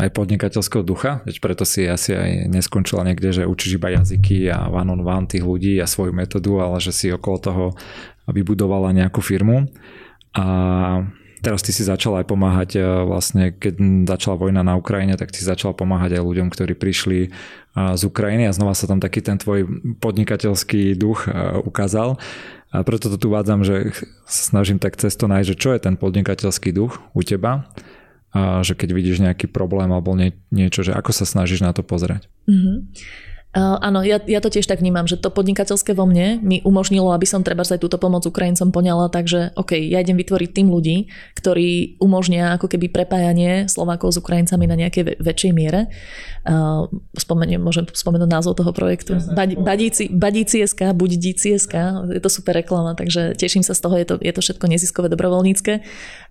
aj podnikateľského ducha, veď preto si asi aj neskončila niekde, že učíš iba jazyky a one on one tých ľudí a svoju metódu, ale že si okolo toho vybudovala nejakú firmu. A Teraz ty si začal aj pomáhať e, vlastne, keď začala vojna na Ukrajine, tak ty začal pomáhať aj ľuďom, ktorí prišli e, z Ukrajiny a znova sa tam taký ten tvoj podnikateľský duch e, ukázal. A preto to tu vádzam, že sa snažím tak cesto nájsť, že čo je ten podnikateľský duch u teba, a že keď vidíš nejaký problém alebo nie, niečo, že ako sa snažíš na to pozerať. Mm-hmm. Uh, áno, ja, ja to tiež tak vnímam, že to podnikateľské vo mne mi umožnilo, aby som treba aj túto pomoc Ukrajincom poňala, takže OK, ja idem vytvoriť tým ľudí, ktorí umožnia ako keby prepájanie Slovákov s Ukrajincami na nejakej väčšej miere. Uh, spomeniem, môžem spomenúť názov toho projektu. Badi, badíci, badíci SK, buď díci SK, je to super reklama, takže teším sa z toho, je to, je to všetko neziskové, dobrovoľnícke.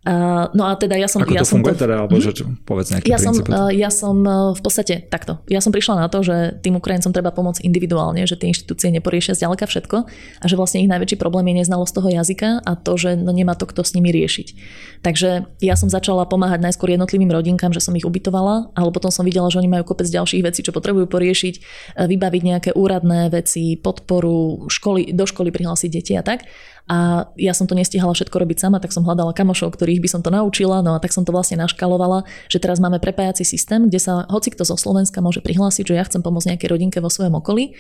Uh, no a teda ja som... Ako ja to som funguje to, teda, alebo hm? že povedz nejaký ja som, uh, ja som uh, v podstate takto. Ja som prišla na to, že tým Ukrajincom treba pomôcť individuálne, že tie inštitúcie neporiešia zďaleka všetko a že vlastne ich najväčší problém je neznalosť toho jazyka a to, že no nemá to kto s nimi riešiť. Takže ja som začala pomáhať najskôr jednotlivým rodinkám, že som ich ubytovala, ale potom som videla, že oni majú kopec ďalších vecí, čo potrebujú poriešiť, vybaviť nejaké úradné veci, podporu, školy, do školy prihlásiť deti a tak a ja som to nestihala všetko robiť sama, tak som hľadala kamošov, ktorých by som to naučila, no a tak som to vlastne naškalovala, že teraz máme prepájací systém, kde sa hoci kto zo Slovenska môže prihlásiť, že ja chcem pomôcť nejakej rodinke vo svojom okolí,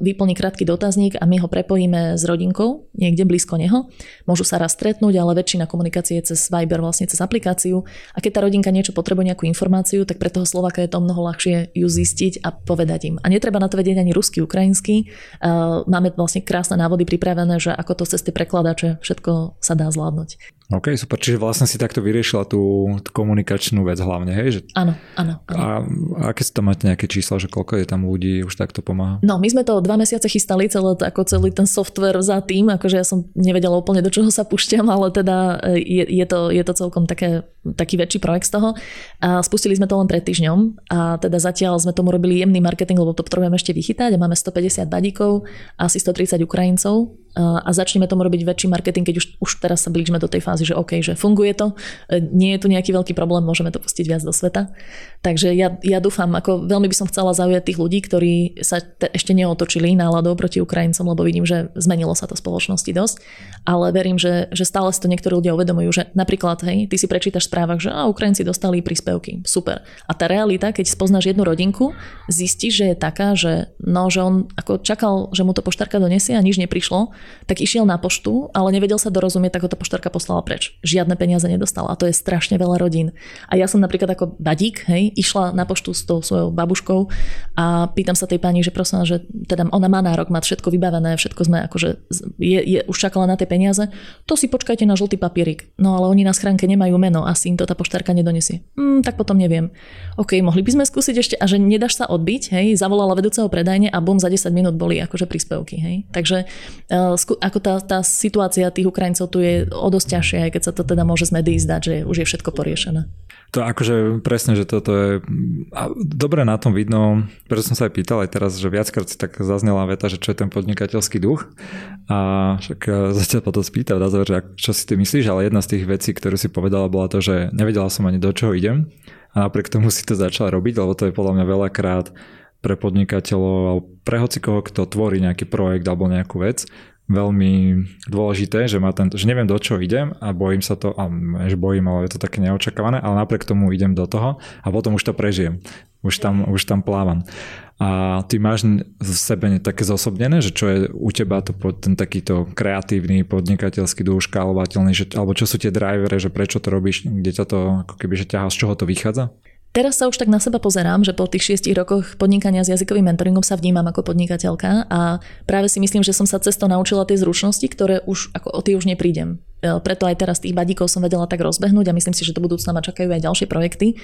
vyplní krátky dotazník a my ho prepojíme s rodinkou niekde blízko neho. Môžu sa raz stretnúť, ale väčšina komunikácie je cez Viber, vlastne cez aplikáciu. A keď tá rodinka niečo potrebuje, nejakú informáciu, tak pre toho Slovaka je to mnoho ľahšie ju zistiť a povedať im. A netreba na to vedieť ani rusky, ukrajinsky. Máme vlastne krásne návody pripravené, že ako to cez tie prekladače všetko sa dá zvládnuť. OK, super. Čiže vlastne si takto vyriešila tú, tú komunikačnú vec hlavne, hej? Že... Áno, áno. áno. A aké tam máte nejaké čísla, že koľko je tam ľudí už takto pomáha? No, my sme to dva mesiace chystali, celé, ako celý ten software za tým, akože ja som nevedela úplne, do čoho sa púšťam, ale teda e, je, je, to, je to celkom také, taký väčší projekt z toho. A spustili sme to len pred týždňom a teda zatiaľ sme tomu robili jemný marketing, lebo to potrebujeme ešte vychytať a máme 150 badíkov, asi 130 Ukrajincov a začneme tomu robiť väčší marketing, keď už, už teraz sa blížime do tej fázy, že OK, že funguje to, e, nie je tu nejaký veľký problém, môžeme to pustiť viac do sveta. Takže ja, ja dúfam, ako veľmi by som chcela zaujať tých ľudí, ktorí sa te, ešte neotočili náladou proti Ukrajincom, lebo vidím, že zmenilo sa to spoločnosti dosť, ale verím, že, že stále si to niektorí ľudia uvedomujú, že napríklad, hej, ty si prečítaš v správach, že a Ukrajinci dostali príspevky, super. A tá realita, keď spoznáš jednu rodinku, zistíš, že je taká, že, no, že on ako čakal, že mu to poštárka donesie a nič neprišlo, tak išiel na poštu, ale nevedel sa dorozumieť, tak ho tá poštárka poslala preč. Žiadne peniaze nedostala a to je strašne veľa rodín. A ja som napríklad ako badík, hej, išla na poštu s tou svojou babuškou a pýtam sa tej pani, že prosím, že teda ona má nárok, má všetko vybavené, všetko sme akože je, je už čakala na tie peniaze, to si počkajte na žltý papierik. No ale oni na schránke nemajú meno, asi im to tá poštárka nedonesie. Hm, tak potom neviem. OK, mohli by sme skúsiť ešte a že nedáš sa odbiť, hej, zavolala vedúceho predajne a bum, za 10 minút boli akože príspevky, hej. Takže uh, ako tá, tá situácia tých Ukrajincov tu je o dosť ťažšia, aj keď sa to teda môže z médií zdať, že už je všetko poriešené. To akože presne, že toto je dobre na tom vidno, preto som sa aj pýtal aj teraz, že viackrát si tak zaznela veta, že čo je ten podnikateľský duch a však zatiaľ potom spýtal na záver, že čo si ty myslíš, ale jedna z tých vecí, ktorú si povedala, bola to, že nevedela som ani do čoho idem a napriek tomu si to začala robiť, lebo to je podľa mňa veľakrát pre podnikateľov alebo pre hocikoho, kto tvorí nejaký projekt alebo nejakú vec, veľmi dôležité, že, má tento, že neviem do čoho idem a bojím sa to, a že bojím, ale je to také neočakávané, ale napriek tomu idem do toho a potom už to prežijem. Už tam, už tam plávam. A ty máš v sebe také zosobnené, že čo je u teba to, ten takýto kreatívny podnikateľský duš, škálovateľný, že, alebo čo sú tie drivery, že prečo to robíš, kde ťa to ako keby, že ťahá, z čoho to vychádza? Teraz sa už tak na seba pozerám, že po tých šiestich rokoch podnikania s jazykovým mentoringom sa vnímam ako podnikateľka a práve si myslím, že som sa cesto naučila tie zručnosti, ktoré už ako o tie už neprídem. E, preto aj teraz tých badíkov som vedela tak rozbehnúť a myslím si, že do budúcna ma čakajú aj ďalšie projekty.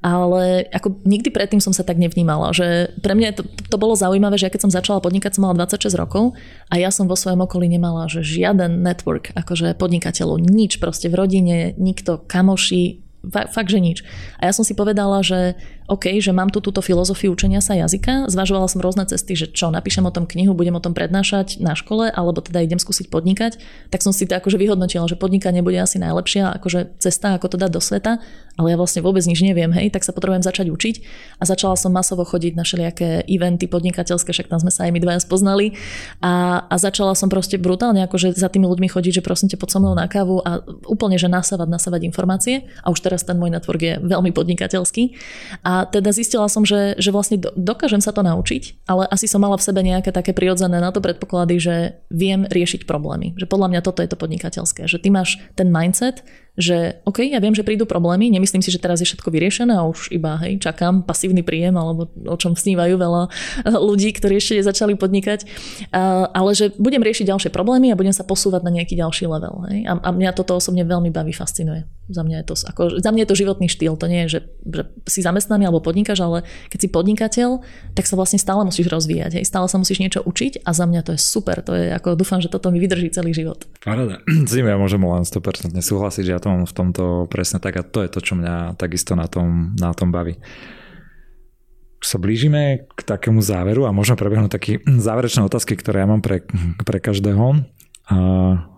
Ale ako nikdy predtým som sa tak nevnímala, že pre mňa to, to bolo zaujímavé, že ja keď som začala podnikať, som mala 26 rokov a ja som vo svojom okolí nemala, že žiaden network, akože podnikateľov, nič proste v rodine, nikto, kamoši, fakt, že nič. A ja som si povedala, že OK, že mám tu túto filozofiu učenia sa jazyka, zvažovala som rôzne cesty, že čo, napíšem o tom knihu, budem o tom prednášať na škole, alebo teda idem skúsiť podnikať, tak som si to akože vyhodnotila, že podnikanie bude asi najlepšia akože cesta, ako to dať do sveta, ale ja vlastne vôbec nič neviem, hej, tak sa potrebujem začať učiť. A začala som masovo chodiť na všelijaké eventy podnikateľské, však tam sme sa aj my dvaja spoznali. A, a začala som proste brutálne akože za tými ľuďmi chodiť, že prosím ťa poď so mnou na kávu a úplne, že nasávať, nasávať informácie. A už teraz ten môj network je veľmi podnikateľský. A teda zistila som, že, že vlastne dokážem sa to naučiť, ale asi som mala v sebe nejaké také prirodzené na to predpoklady, že viem riešiť problémy. Že podľa mňa toto je to podnikateľské. Že ty máš ten mindset, že OK, ja viem, že prídu problémy, nemyslím si, že teraz je všetko vyriešené a už iba hej, čakám pasívny príjem, alebo o čom snívajú veľa eh, ľudí, ktorí ešte začali podnikať, a, ale že budem riešiť ďalšie problémy a budem sa posúvať na nejaký ďalší level. Hej. A, a mňa toto osobne veľmi baví, fascinuje. Za mňa je to, ako, za mňa je to životný štýl, to nie je, že, že si zamestnaný alebo podnikáš, ale keď si podnikateľ, tak sa vlastne stále musíš rozvíjať, hej. stále sa musíš niečo učiť a za mňa to je super, to je ako dúfam, že toto mi vydrží celý život. Paráda. S tým ja môžem len 100% súhlasiť, že ja to mám v tomto presne tak a to je to, čo mňa takisto na tom, na tom baví. Sa blížime k takému záveru a môžeme prebehnúť také záverečné otázky, ktoré ja mám pre, pre každého. A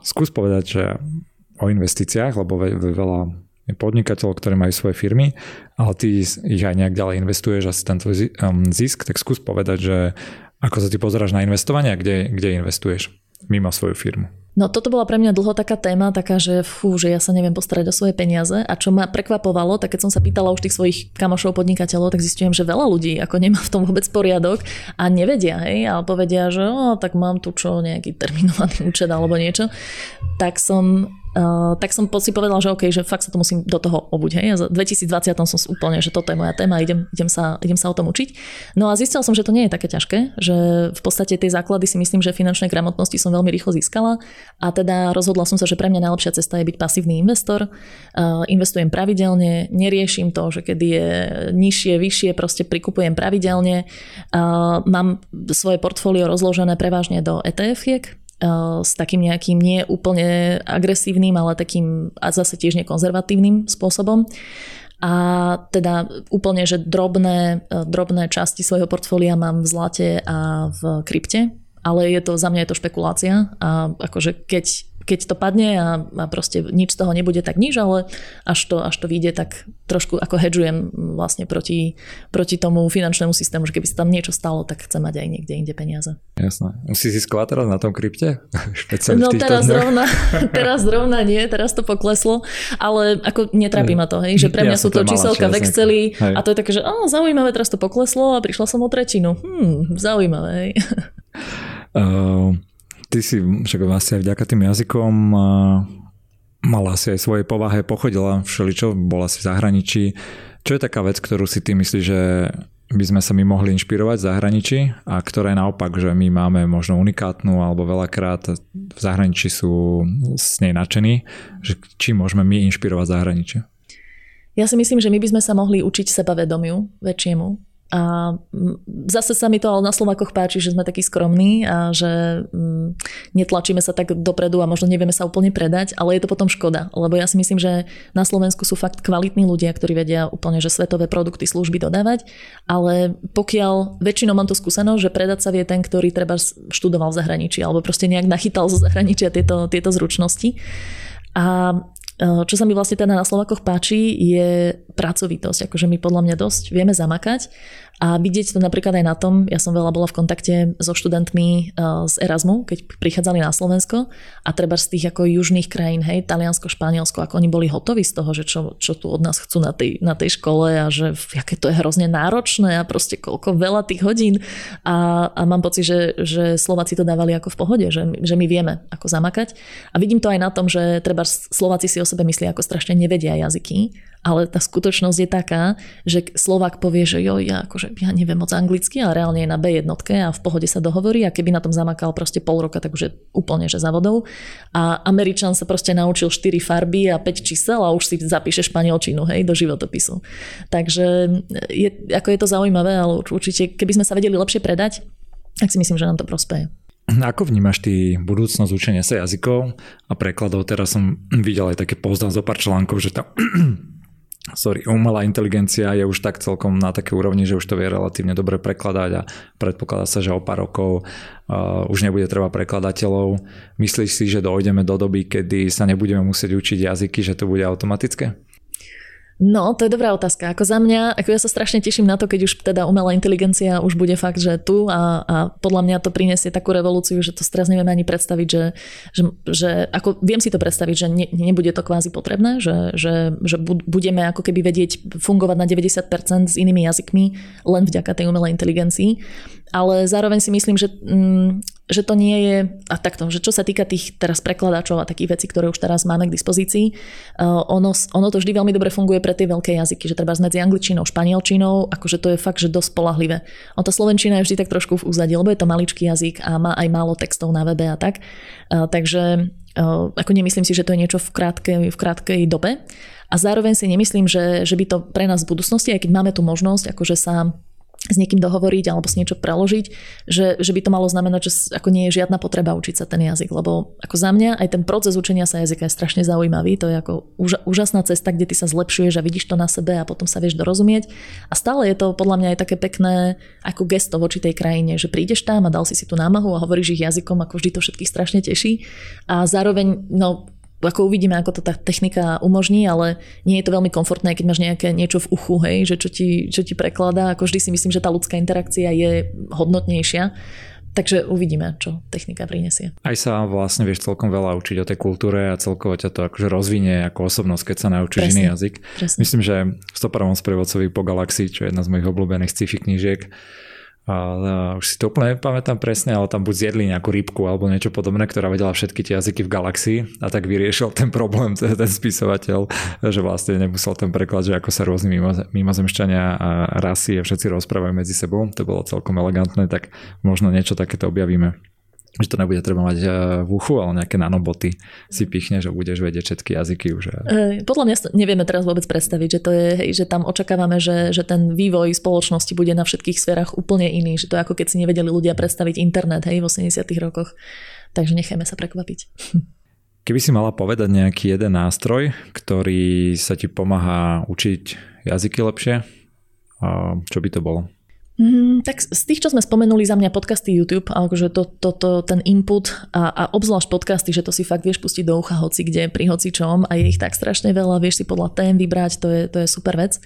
skús povedať, že o investíciách, lebo ve, veľa podnikateľov, ktorí majú svoje firmy, ale ty ich aj nejak ďalej investuješ asi ten tvoj um, zisk, tak skús povedať, že ako sa ty pozeráš na investovanie a kde, kde investuješ mimo svoju firmu. No toto bola pre mňa dlho taká téma, taká, že fú, že ja sa neviem postarať o svoje peniaze. A čo ma prekvapovalo, tak keď som sa pýtala už tých svojich kamošov podnikateľov, tak zistujem, že veľa ľudí ako nemá v tom vôbec poriadok a nevedia, hej, ale povedia, že o, tak mám tu čo, nejaký terminovaný účet alebo niečo. Tak som Uh, tak som si povedala, že OK, že fakt sa to musím do toho obuť. Hej. V 2020 som úplne, že toto je moja téma, idem, idem, sa, idem sa o tom učiť. No a zistila som, že to nie je také ťažké, že v podstate tie základy si myslím, že finančnej gramotnosti som veľmi rýchlo získala a teda rozhodla som sa, že pre mňa najlepšia cesta je byť pasívny investor. Uh, investujem pravidelne, neriešim to, že kedy je nižšie, vyššie, proste prikupujem pravidelne. Uh, mám svoje portfólio rozložené prevažne do ETF-iek, Eh, s takým nejakým nie úplne agresívnym, ale takým a zase tiež nekonzervatívnym spôsobom. A teda úplne, že drobné, eh, drobné časti svojho portfólia mám v zlate a v krypte, ale je to, za mňa je to špekulácia a akože keď keď to padne a, a proste nič z toho nebude, tak nič, ale až to, až to vyjde, tak trošku ako hedžujem vlastne proti, proti tomu finančnému systému, že keby sa tam niečo stalo, tak chcem mať aj niekde inde peniaze. Jasné. Musí získovať teraz na tom krypte? no teraz zrovna, teraz zrovna nie, teraz to pokleslo, ale ako netrápi ma to, hej, že pre mňa ja sú to číselka v Exceli hej. a to je také, že oh, zaujímavé, teraz to pokleslo a prišla som o tretinu. Hm, zaujímavé, hej. Uh, ty si však vlastne aj vďaka tým jazykom mala si aj svojej povahe, pochodila všeličo, bola si v zahraničí. Čo je taká vec, ktorú si ty myslíš, že by sme sa my mohli inšpirovať v zahraničí a ktorá je naopak, že my máme možno unikátnu alebo veľakrát v zahraničí sú s nej nadšení, že či môžeme my inšpirovať zahraničie? Ja si myslím, že my by sme sa mohli učiť sebavedomiu väčšiemu a zase sa mi to ale na Slovakoch páči, že sme takí skromní a že netlačíme sa tak dopredu a možno nevieme sa úplne predať, ale je to potom škoda, lebo ja si myslím, že na Slovensku sú fakt kvalitní ľudia, ktorí vedia úplne, že svetové produkty, služby dodávať, ale pokiaľ väčšinou mám tú skúsenosť, že predať sa vie ten, ktorý treba študoval v zahraničí alebo proste nejak nachytal zo zahraničia tieto, tieto zručnosti. A čo sa mi vlastne teda na Slovakoch páči, je pracovitosť. Akože my podľa mňa dosť vieme zamakať a vidieť to napríklad aj na tom, ja som veľa bola v kontakte so študentmi eh, z Erasmu, keď prichádzali na Slovensko a treba z tých ako južných krajín, hej, Taliansko, Španielsko, ako oni boli hotoví z toho, že čo, čo tu od nás chcú na tej, na tej škole a že aké to je hrozne náročné a proste koľko veľa tých hodín. A, a mám pocit, že, že Slováci to dávali ako v pohode, že, že my vieme ako zamakať. A vidím to aj na tom, že treba Slováci si o sebe myslia ako strašne nevedia jazyky ale tá skutočnosť je taká, že Slovák povie, že jo, ja, akože, ja neviem moc anglicky, ale reálne je na B jednotke a v pohode sa dohovorí a keby na tom zamakal proste pol roka, tak už je úplne že závodov. A Američan sa proste naučil 4 farby a 5 čísel a už si zapíše španielčinu hej, do životopisu. Takže je, ako je to zaujímavé, ale určite keby sme sa vedeli lepšie predať, tak si myslím, že nám to prospeje. Ako vnímaš ty budúcnosť učenia sa jazykov a prekladov? Teraz som videl aj také poznám zo pár článkov, že tam sorry, umelá inteligencia je už tak celkom na také úrovni, že už to vie relatívne dobre prekladať a predpokladá sa, že o pár rokov uh, už nebude treba prekladateľov. Myslíš si, že dojdeme do doby, kedy sa nebudeme musieť učiť jazyky, že to bude automatické? No, to je dobrá otázka. Ako za mňa, ako ja sa strašne teším na to, keď už teda umelá inteligencia už bude fakt, že tu a, a podľa mňa to prinesie takú revolúciu, že to teraz nevieme ani predstaviť, že, že, že ako viem si to predstaviť, že ne, nebude to kvázi potrebné, že, že, že budeme ako keby vedieť fungovať na 90% s inými jazykmi len vďaka tej umelej inteligencii ale zároveň si myslím, že, mm, že to nie je, a takto, že čo sa týka tých teraz prekladáčov a takých vecí, ktoré už teraz máme k dispozícii, uh, ono, ono to vždy veľmi dobre funguje pre tie veľké jazyky, že treba medzi angličtinou, španielčinou, akože to je fakt, že dosť polahlivé. On tá slovenčina je vždy tak trošku v úzadí, lebo je to maličký jazyk a má aj málo textov na webe a tak. Uh, takže uh, ako nemyslím si, že to je niečo v krátkej, v krátkej dobe. A zároveň si nemyslím, že, že by to pre nás v budúcnosti, aj keď máme tu možnosť, akože sa s niekým dohovoriť alebo s niečo preložiť, že, že by to malo znamenať, že ako nie je žiadna potreba učiť sa ten jazyk, lebo ako za mňa aj ten proces učenia sa jazyka je strašne zaujímavý, to je ako úža, úžasná cesta, kde ty sa zlepšuješ a vidíš to na sebe a potom sa vieš dorozumieť a stále je to podľa mňa aj také pekné ako gesto voči tej krajine, že prídeš tam a dal si si tú námahu a hovoríš ich jazykom, ako vždy to všetkých strašne teší. A zároveň no ako uvidíme, ako to tá technika umožní, ale nie je to veľmi komfortné, keď máš nejaké niečo v uchu, hej, že čo ti, čo ti prekladá. Ako vždy si myslím, že tá ľudská interakcia je hodnotnejšia. Takže uvidíme, čo technika prinesie. Aj sa vlastne vieš celkom veľa učiť o tej kultúre a celkovo ťa to akože rozvinie ako osobnosť, keď sa naučíš presne, iný jazyk. Presne. Myslím, že v 101. sprievodcovi po galaxii, čo je jedna z mojich obľúbených sci-fi knížiek, a, už si to úplne nepamätám presne, ale tam buď zjedli nejakú rybku alebo niečo podobné, ktorá vedela všetky tie jazyky v galaxii a tak vyriešil ten problém ten, ten spisovateľ, že vlastne nemusel ten preklad, že ako sa rôzni mimozemšťania a rasy a všetci rozprávajú medzi sebou, to bolo celkom elegantné, tak možno niečo takéto objavíme že to nebude treba mať eh, v uchu, ale nejaké nanoboty si pichne, že budeš vedieť všetky jazyky už. Eh. Podľa mňa nevieme teraz vôbec predstaviť, že to je, hej, že tam očakávame, že, že ten vývoj spoločnosti bude na všetkých sférach úplne iný, že to je ako keď si nevedeli ľudia predstaviť internet hej, v 80 rokoch. Takže nechajme sa prekvapiť. Keby si mala povedať nejaký jeden nástroj, ktorý sa ti pomáha učiť jazyky lepšie, čo by to bolo? Mm, tak z tých, čo sme spomenuli za mňa podcasty YouTube, akože to, to, to, ten input a, a obzvlášť podcasty, že to si fakt vieš pustiť do ucha hoci kde, pri hoci čom a je ich tak strašne veľa, vieš si podľa tém vybrať, to je, to je super vec.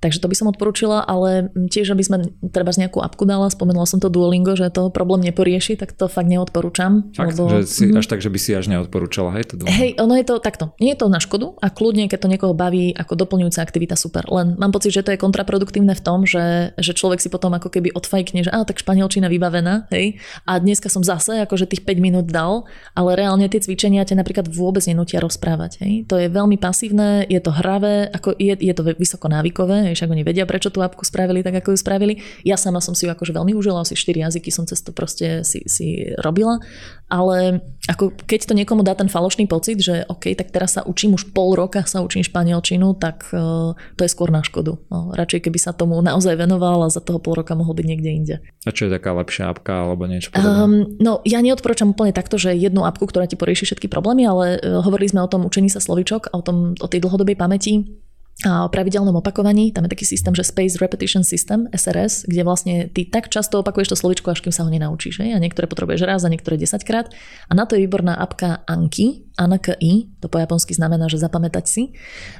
Takže to by som odporúčila, ale tiež, aby sme treba z nejakú apku dala, spomenula som to Duolingo, že to problém neporieši, tak to fakt neodporúčam. Fakt, lebo, že si, mm, až tak, že by si až neodporúčala, hej? To hej, ono je to takto. Nie je to na škodu a kľudne, keď to niekoho baví ako doplňujúca aktivita, super. Len mám pocit, že to je kontraproduktívne v tom, že, že človek si potom ako keby odfajkne, že á, tak španielčina vybavená, hej. A dneska som zase akože tých 5 minút dal, ale reálne tie cvičenia ťa napríklad vôbec nenútia rozprávať, hej. To je veľmi pasívne, je to hravé, ako je, je to vysoko návykové, hej, však oni vedia, prečo tú apku spravili tak, ako ju spravili. Ja sama som si ju akože veľmi užila, asi 4 jazyky som cez to proste si, si robila, ale ako keď to niekomu dá ten falošný pocit, že OK, tak teraz sa učím, už pol roka sa učím španielčinu, tak uh, to je skôr na škodu. No, radšej keby sa tomu naozaj venoval a za toho pol roka mohol byť niekde inde. A čo je taká lepšia apka alebo niečo podobné? Um, no ja neodporúčam úplne takto, že jednu apku, ktorá ti porieši všetky problémy, ale uh, hovorili sme o tom učení sa slovičok a o, tom, o tej dlhodobej pamäti o pravidelnom opakovaní. Tam je taký systém, že Space Repetition System, SRS, kde vlastne ty tak často opakuješ to slovičko, až kým sa ho nenaučíš. A niektoré potrebuješ raz a niektoré 10 krát. A na to je výborná apka Anki, Anki, to po japonsky znamená, že zapamätať si.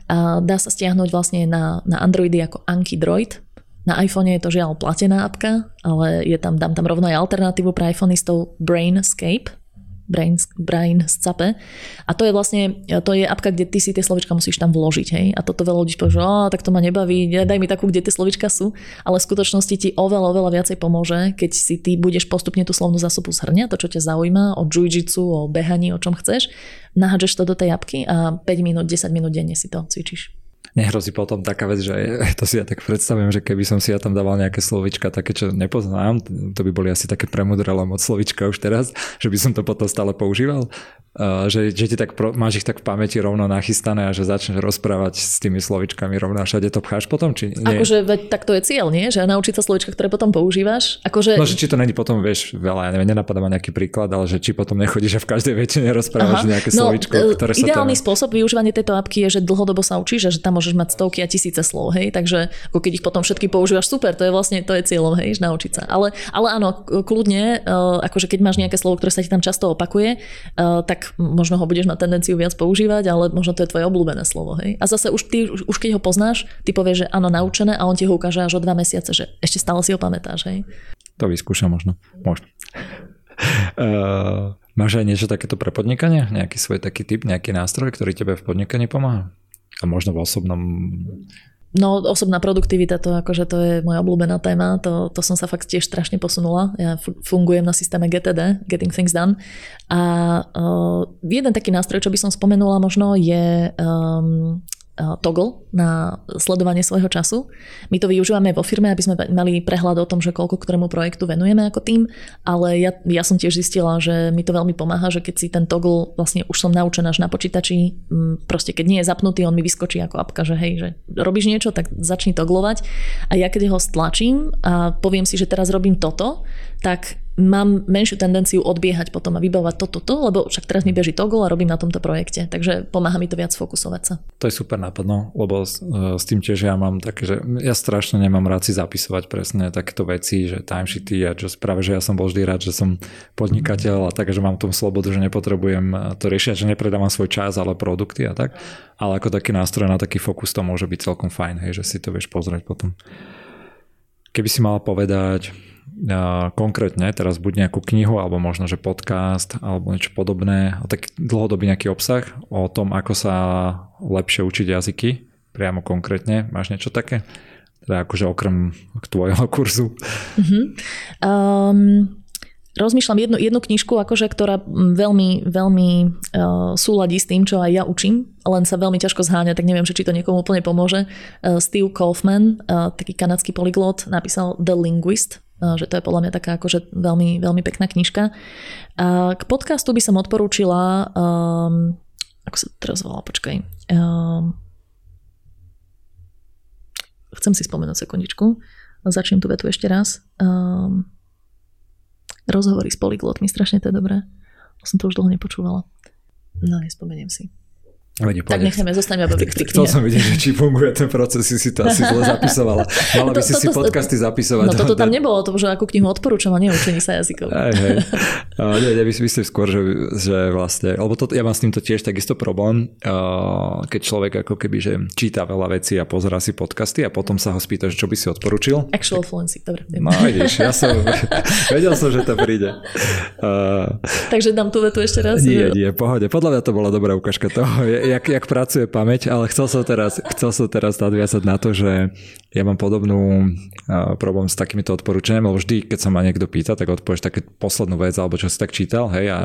A dá sa stiahnuť vlastne na, na Androidy ako Anki Droid. Na iPhone je to žiaľ platená apka, ale je tam, dám tam rovno aj alternatívu pre iPhoneistov Brainscape, brain, brain scape. A to je vlastne, to je apka, kde ty si tie slovička musíš tam vložiť. Hej? A toto veľa ľudí povie, že tak to ma nebaví, daj mi takú, kde tie slovička sú. Ale v skutočnosti ti oveľa, oveľa viacej pomôže, keď si ty budeš postupne tú slovnú zásobu zhrňať, to, čo ťa zaujíma, o jiu o behaní, o čom chceš, nahádžeš to do tej apky a 5 minút, 10 minút denne si to cvičíš nehrozí potom taká vec, že to si ja tak predstavujem, že keby som si ja tam dával nejaké slovička také, čo nepoznám, to by boli asi také premudrelé moc slovička už teraz, že by som to potom stále používal že, že ti tak máš ich tak v pamäti rovno nachystané a že začneš rozprávať s tými slovičkami rovno a všade to pcháš potom, či nie? Akože veď, tak to je cieľ, nie? Že naučiť sa slovička, ktoré potom používaš. Akože... No, že či to není potom, vieš, veľa, ja neviem, nenapadá ma nejaký príklad, ale že či potom nechodíš a v každej väčšine rozprávaš Aha. nejaké no, slovičko, e, ktoré sa Ideálny tam... spôsob využívania tejto apky je, že dlhodobo sa učíš a že tam môžeš mať stovky a tisíce slov, hej, takže ako keď ich potom všetky používaš, super, to je vlastne, to je cieľom, hej, naučiť sa. Ale, ale áno, kľudne, e, akože keď máš nejaké slovo, ktoré sa ti tam často opakuje, e, tak možno ho budeš mať tendenciu viac používať, ale možno to je tvoje obľúbené slovo. Hej? A zase už, ty, už keď ho poznáš, ty povieš, že áno, naučené a on ti ho ukáže až o dva mesiace, že ešte stále si ho pamätáš. Hej? To vyskúšam možno. Možno. uh, máš aj niečo takéto pre podnikanie? Nejaký svoj taký typ, nejaký nástroj, ktorý tebe v podnikaní pomáha? A možno v osobnom No, osobná produktivita, to, akože to je moja obľúbená téma, to, to som sa fakt tiež strašne posunula. Ja fungujem na systéme GTD, Getting Things Done. A uh, jeden taký nástroj, čo by som spomenula možno, je um, toggle na sledovanie svojho času. My to využívame vo firme, aby sme mali prehľad o tom, že koľko ktorému projektu venujeme ako tým, ale ja, ja som tiež zistila, že mi to veľmi pomáha, že keď si ten toggle vlastne už som naučená až na počítači, proste keď nie je zapnutý, on mi vyskočí ako apka, že hej, že robíš niečo, tak začni toglovať a ja keď ho stlačím a poviem si, že teraz robím toto, tak mám menšiu tendenciu odbiehať potom a vybavovať toto, to, lebo však teraz mi beží toggle a robím na tomto projekte, takže pomáha mi to viac fokusovať sa. To je super nápad, no, lebo s, s tým tiež ja mám také, že ja strašne nemám rád si zapisovať presne takéto veci, že timesheety a čo práve, že ja som bol vždy rád, že som podnikateľ a tak, že mám tom slobodu, že nepotrebujem to riešiť, že nepredávam svoj čas, ale produkty a tak, ale ako taký nástroj na taký fokus to môže byť celkom fajn, hej, že si to vieš pozrieť potom. Keby si mala povedať, konkrétne teraz buď nejakú knihu alebo možno, že podcast alebo niečo podobné, tak dlhodobý nejaký obsah o tom, ako sa lepšie učiť jazyky, priamo konkrétne. Máš niečo také? teda akože okrem tvojho kurzu? Uh-huh. Um, rozmýšľam jednu, jednu knižku, akože, ktorá veľmi, veľmi uh, súladí s tým, čo aj ja učím, len sa veľmi ťažko zháňa, tak neviem, či to niekomu úplne pomôže. Uh, Steve Kaufman, uh, taký kanadský polyglot, napísal The Linguist, že to je podľa mňa taká akože veľmi, veľmi pekná knižka. Uh, k podcastu by som odporúčila, um, ako sa teraz volá, počkaj, um, chcem si spomenúť sekundičku, začnem tú vetu ešte raz. Um, rozhovory s polyglotmi, strašne to je dobré. Som to už dlho nepočúvala. No, nespomeniem si. Vedi, tak necháme, zostaneme aby v Chcel som vidieť, či funguje ten proces, si si to asi zle zapisovala. Mala by si to, to, si podcasty zapisovať. No toto tam nebolo, to že ako knihu odporúčam a neučení sa jazykov. Hej, hej. nie, nie, myslím skôr, že, že vlastne, lebo to, ja mám s týmto tiež takisto problém, keď človek ako keby, že číta veľa vecí a pozera si podcasty a potom sa ho spýta, že čo by si odporučil. Actual fluency, dobre. No vidíš, ja som, vedel som, že to príde. Uh, Takže dám tú vetu ešte raz. Nie, nie, pohode. Podľa mňa to bola dobrá ukážka toho jak, jak pracuje pamäť, ale chcel som teraz, chcel som teraz nadviazať na to, že ja mám podobnú uh, problém s takýmito odporúčaniami, lebo vždy, keď sa ma niekto pýta, tak odpovieš také poslednú vec, alebo čo si tak čítal, hej, a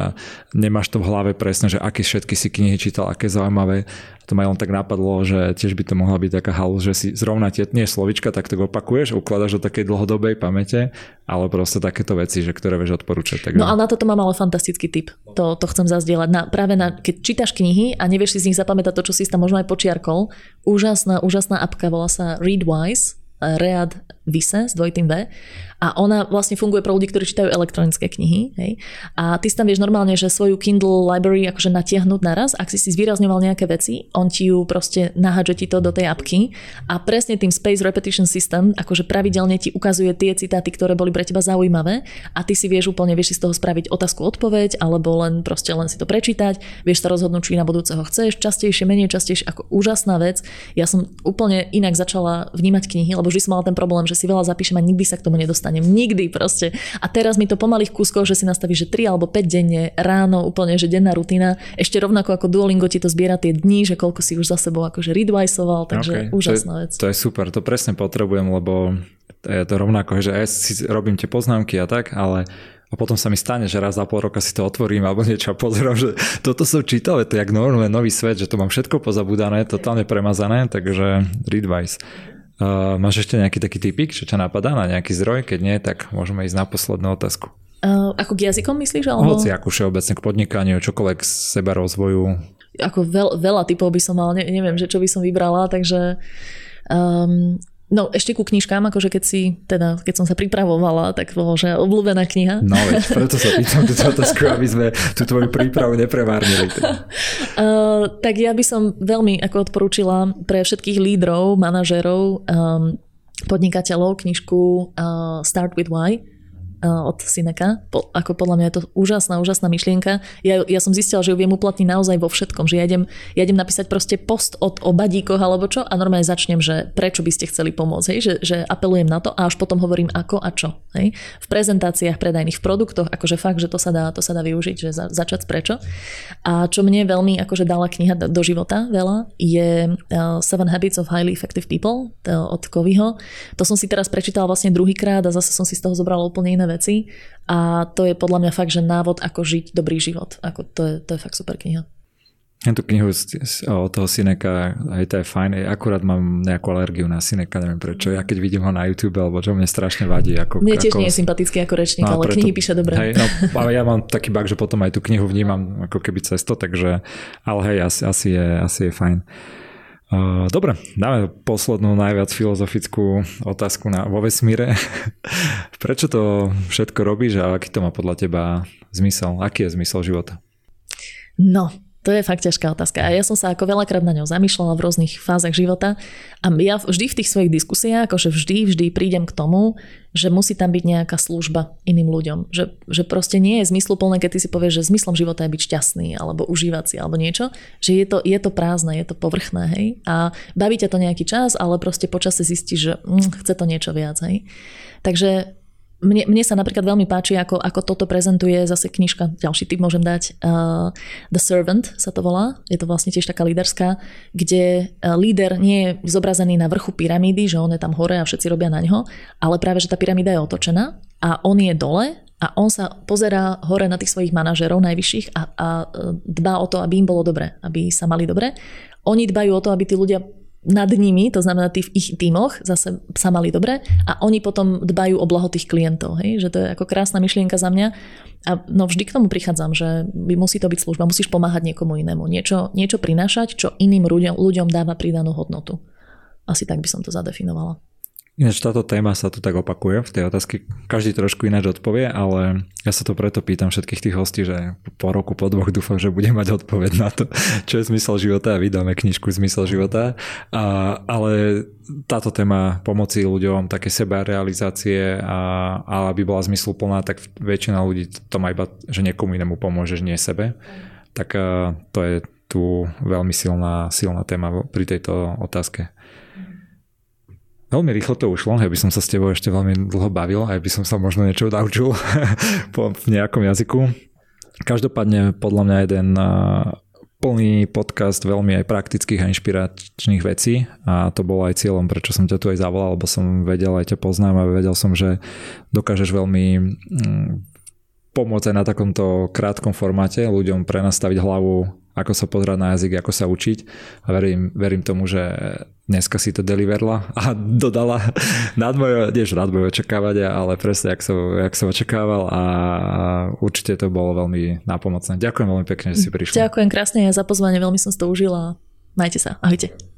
nemáš to v hlave presne, že aké všetky si knihy čítal, aké zaujímavé. To ma len tak napadlo, že tiež by to mohla byť taká halus, že si zrovna tie, nie slovička, tak to opakuješ, ukladaš do takej dlhodobej pamäte, ale proste takéto veci, že ktoré vieš odporúčať. Tak no a na toto mám ale fantastický tip. To, to chcem zazdieľať. Na, práve na, keď čítaš knihy a nevieš si z nich zapamätať to, čo si tam možno aj počiarkol, úžasná, úžasná apka volá sa Readwise, Read Vise s dvojitým V a ona vlastne funguje pre ľudí, ktorí čítajú elektronické knihy. Hej? A ty si tam vieš normálne, že svoju Kindle library akože natiahnuť naraz, ak si si zvýrazňoval nejaké veci, on ti ju proste nahádže ti to do tej apky a presne tým Space Repetition System akože pravidelne ti ukazuje tie citáty, ktoré boli pre teba zaujímavé a ty si vieš úplne, vieš si z toho spraviť otázku odpoveď alebo len proste len si to prečítať, vieš sa rozhodnúť, či na budúceho chceš, častejšie, menej častejšie, ako úžasná vec. Ja som úplne inak začala vnímať knihy, lebo vždy som mala ten problém, že si veľa zapíšem a nikdy sa k tomu nedostanem. Nikdy proste. A teraz mi to po malých kúskoch, že si nastavíš, že 3 alebo 5 denne, ráno, úplne, že denná rutina. Ešte rovnako ako Duolingo ti to zbiera tie dni, že koľko si už za sebou akože readwiseoval, takže okay. úžasná to je, vec. To je super, to presne potrebujem, lebo je to rovnako, že ja si robím tie poznámky a tak, ale a potom sa mi stane, že raz za pol roka si to otvorím alebo niečo a pozerám, že toto som čítal, je to jak normálne nový svet, že to mám všetko pozabudané, totálne premazané, takže Readwise. Uh, máš ešte nejaký taký typik, čo ťa napadá na nejaký zdroj? Keď nie, tak môžeme ísť na poslednú otázku. Uh, ako k jazykom myslíš? Alebo... Hoci ako všeobecne k podnikaniu, čokoľvek z seba rozvoju. Ako veľ, veľa typov by som mal, ne, neviem, že čo by som vybrala, takže um, No ešte ku knižkám, akože keď si, teda keď som sa pripravovala, tak bolo, že obľúbená kniha. No veď, preto sa pýtam túto otázku, aby sme tú tvoju prípravu neprevárnili. Uh, tak ja by som veľmi ako odporúčila pre všetkých lídrov, manažerov, um, podnikateľov knižku uh, Start with Why od Sineka. Po, ako podľa mňa je to úžasná, úžasná myšlienka. Ja, ja som zistila, že ju viem uplatniť naozaj vo všetkom, že ja idem, ja idem napísať proste post od, o alebo čo a normálne začnem, že prečo by ste chceli pomôcť, hej? Že, že apelujem na to a až potom hovorím ako a čo. Hej? V prezentáciách predajných, v produktoch, akože fakt, že to sa dá, to sa dá využiť, že za, začať prečo. A čo mne veľmi akože dala kniha do, života veľa, je uh, Seven Habits of Highly Effective People od Kovyho. To som si teraz prečítala vlastne druhýkrát a zase som si z toho zobrala úplne iné veci a to je podľa mňa fakt, že návod, ako žiť dobrý život. Ako to, je, to je fakt super kniha. Ja tú knihu od toho Sineka, aj to je fajn, akurát mám nejakú alergiu na Sineka, neviem prečo. Ja keď vidím ho na YouTube, alebo čo mne strašne vadí. Ako, mne tiež ako... nie je sympatický ako rečník, no, ale preto, knihy píše dobre. Hej, no, ale ja mám taký bak, že potom aj tú knihu vnímam ako keby cesto, takže, ale hej, asi, asi, je, asi je fajn. Dobre, dáme poslednú najviac filozofickú otázku na, vo vesmíre. Prečo to všetko robíš a aký to má podľa teba zmysel? Aký je zmysel života? No, to je fakt ťažká otázka. A ja som sa ako veľakrát na ňou zamýšľala v rôznych fázach života a ja vždy v tých svojich diskusiách, akože vždy, vždy prídem k tomu, že musí tam byť nejaká služba iným ľuďom. Že, že proste nie je zmysluplné, keď ty si povieš, že zmyslom života je byť šťastný alebo užívať si alebo niečo, že je to, je to prázdne, je to povrchné, hej. A baví ťa to nejaký čas, ale proste počasie zistíš, že hm, chce to niečo viac, hej. Takže mne, mne sa napríklad veľmi páči, ako, ako toto prezentuje zase knižka, ďalší typ môžem dať, uh, The Servant sa to volá, je to vlastne tiež taká líderská, kde uh, líder nie je zobrazený na vrchu pyramídy, že on je tam hore a všetci robia na ňo, ale práve, že tá pyramída je otočená a on je dole a on sa pozerá hore na tých svojich manažerov najvyšších a, a e, dbá o to, aby im bolo dobre, aby sa mali dobre. Oni dbajú o to, aby tí ľudia nad nimi, to znamená tí v ich tímoch, zase sa mali dobre a oni potom dbajú o blaho tých klientov. Hej? Že to je ako krásna myšlienka za mňa. A no vždy k tomu prichádzam, že musí to byť služba, musíš pomáhať niekomu inému, niečo, niečo prinášať, čo iným ľuďom, ľuďom dáva pridanú hodnotu. Asi tak by som to zadefinovala. Ináč táto téma sa tu tak opakuje v tej otázke. Každý trošku ináč odpovie, ale ja sa to preto pýtam všetkých tých hostí, že po roku, po dvoch dúfam, že budem mať odpoveď na to, čo je zmysel života a vydáme knižku Zmysel života. A, ale táto téma pomoci ľuďom, také seba realizácie a, a aby bola zmysluplná, tak väčšina ľudí to má iba, že niekomu inému pomôžeš, nie sebe. Tak to je tu veľmi silná, silná téma pri tejto otázke. Veľmi rýchlo to ušlo, ja by som sa s tebou ešte veľmi dlho bavil, aj by som sa možno niečo naučil v nejakom jazyku. Každopádne podľa mňa jeden plný podcast veľmi aj praktických a inšpiračných vecí a to bolo aj cieľom, prečo som ťa tu aj zavolal, lebo som vedel, aj ťa poznám a vedel som, že dokážeš veľmi mm, pomôcť aj na takomto krátkom formáte ľuďom prenastaviť hlavu ako sa pozerať na jazyk, ako sa učiť a verím, verím tomu, že dneska si to deliverla a dodala nad moje, tiež nad moje očakávania, ale presne, jak som, jak som očakával a určite to bolo veľmi nápomocné. Ďakujem veľmi pekne, že si prišla. Ďakujem krásne za pozvanie, veľmi som si to užila. Majte sa, ahojte.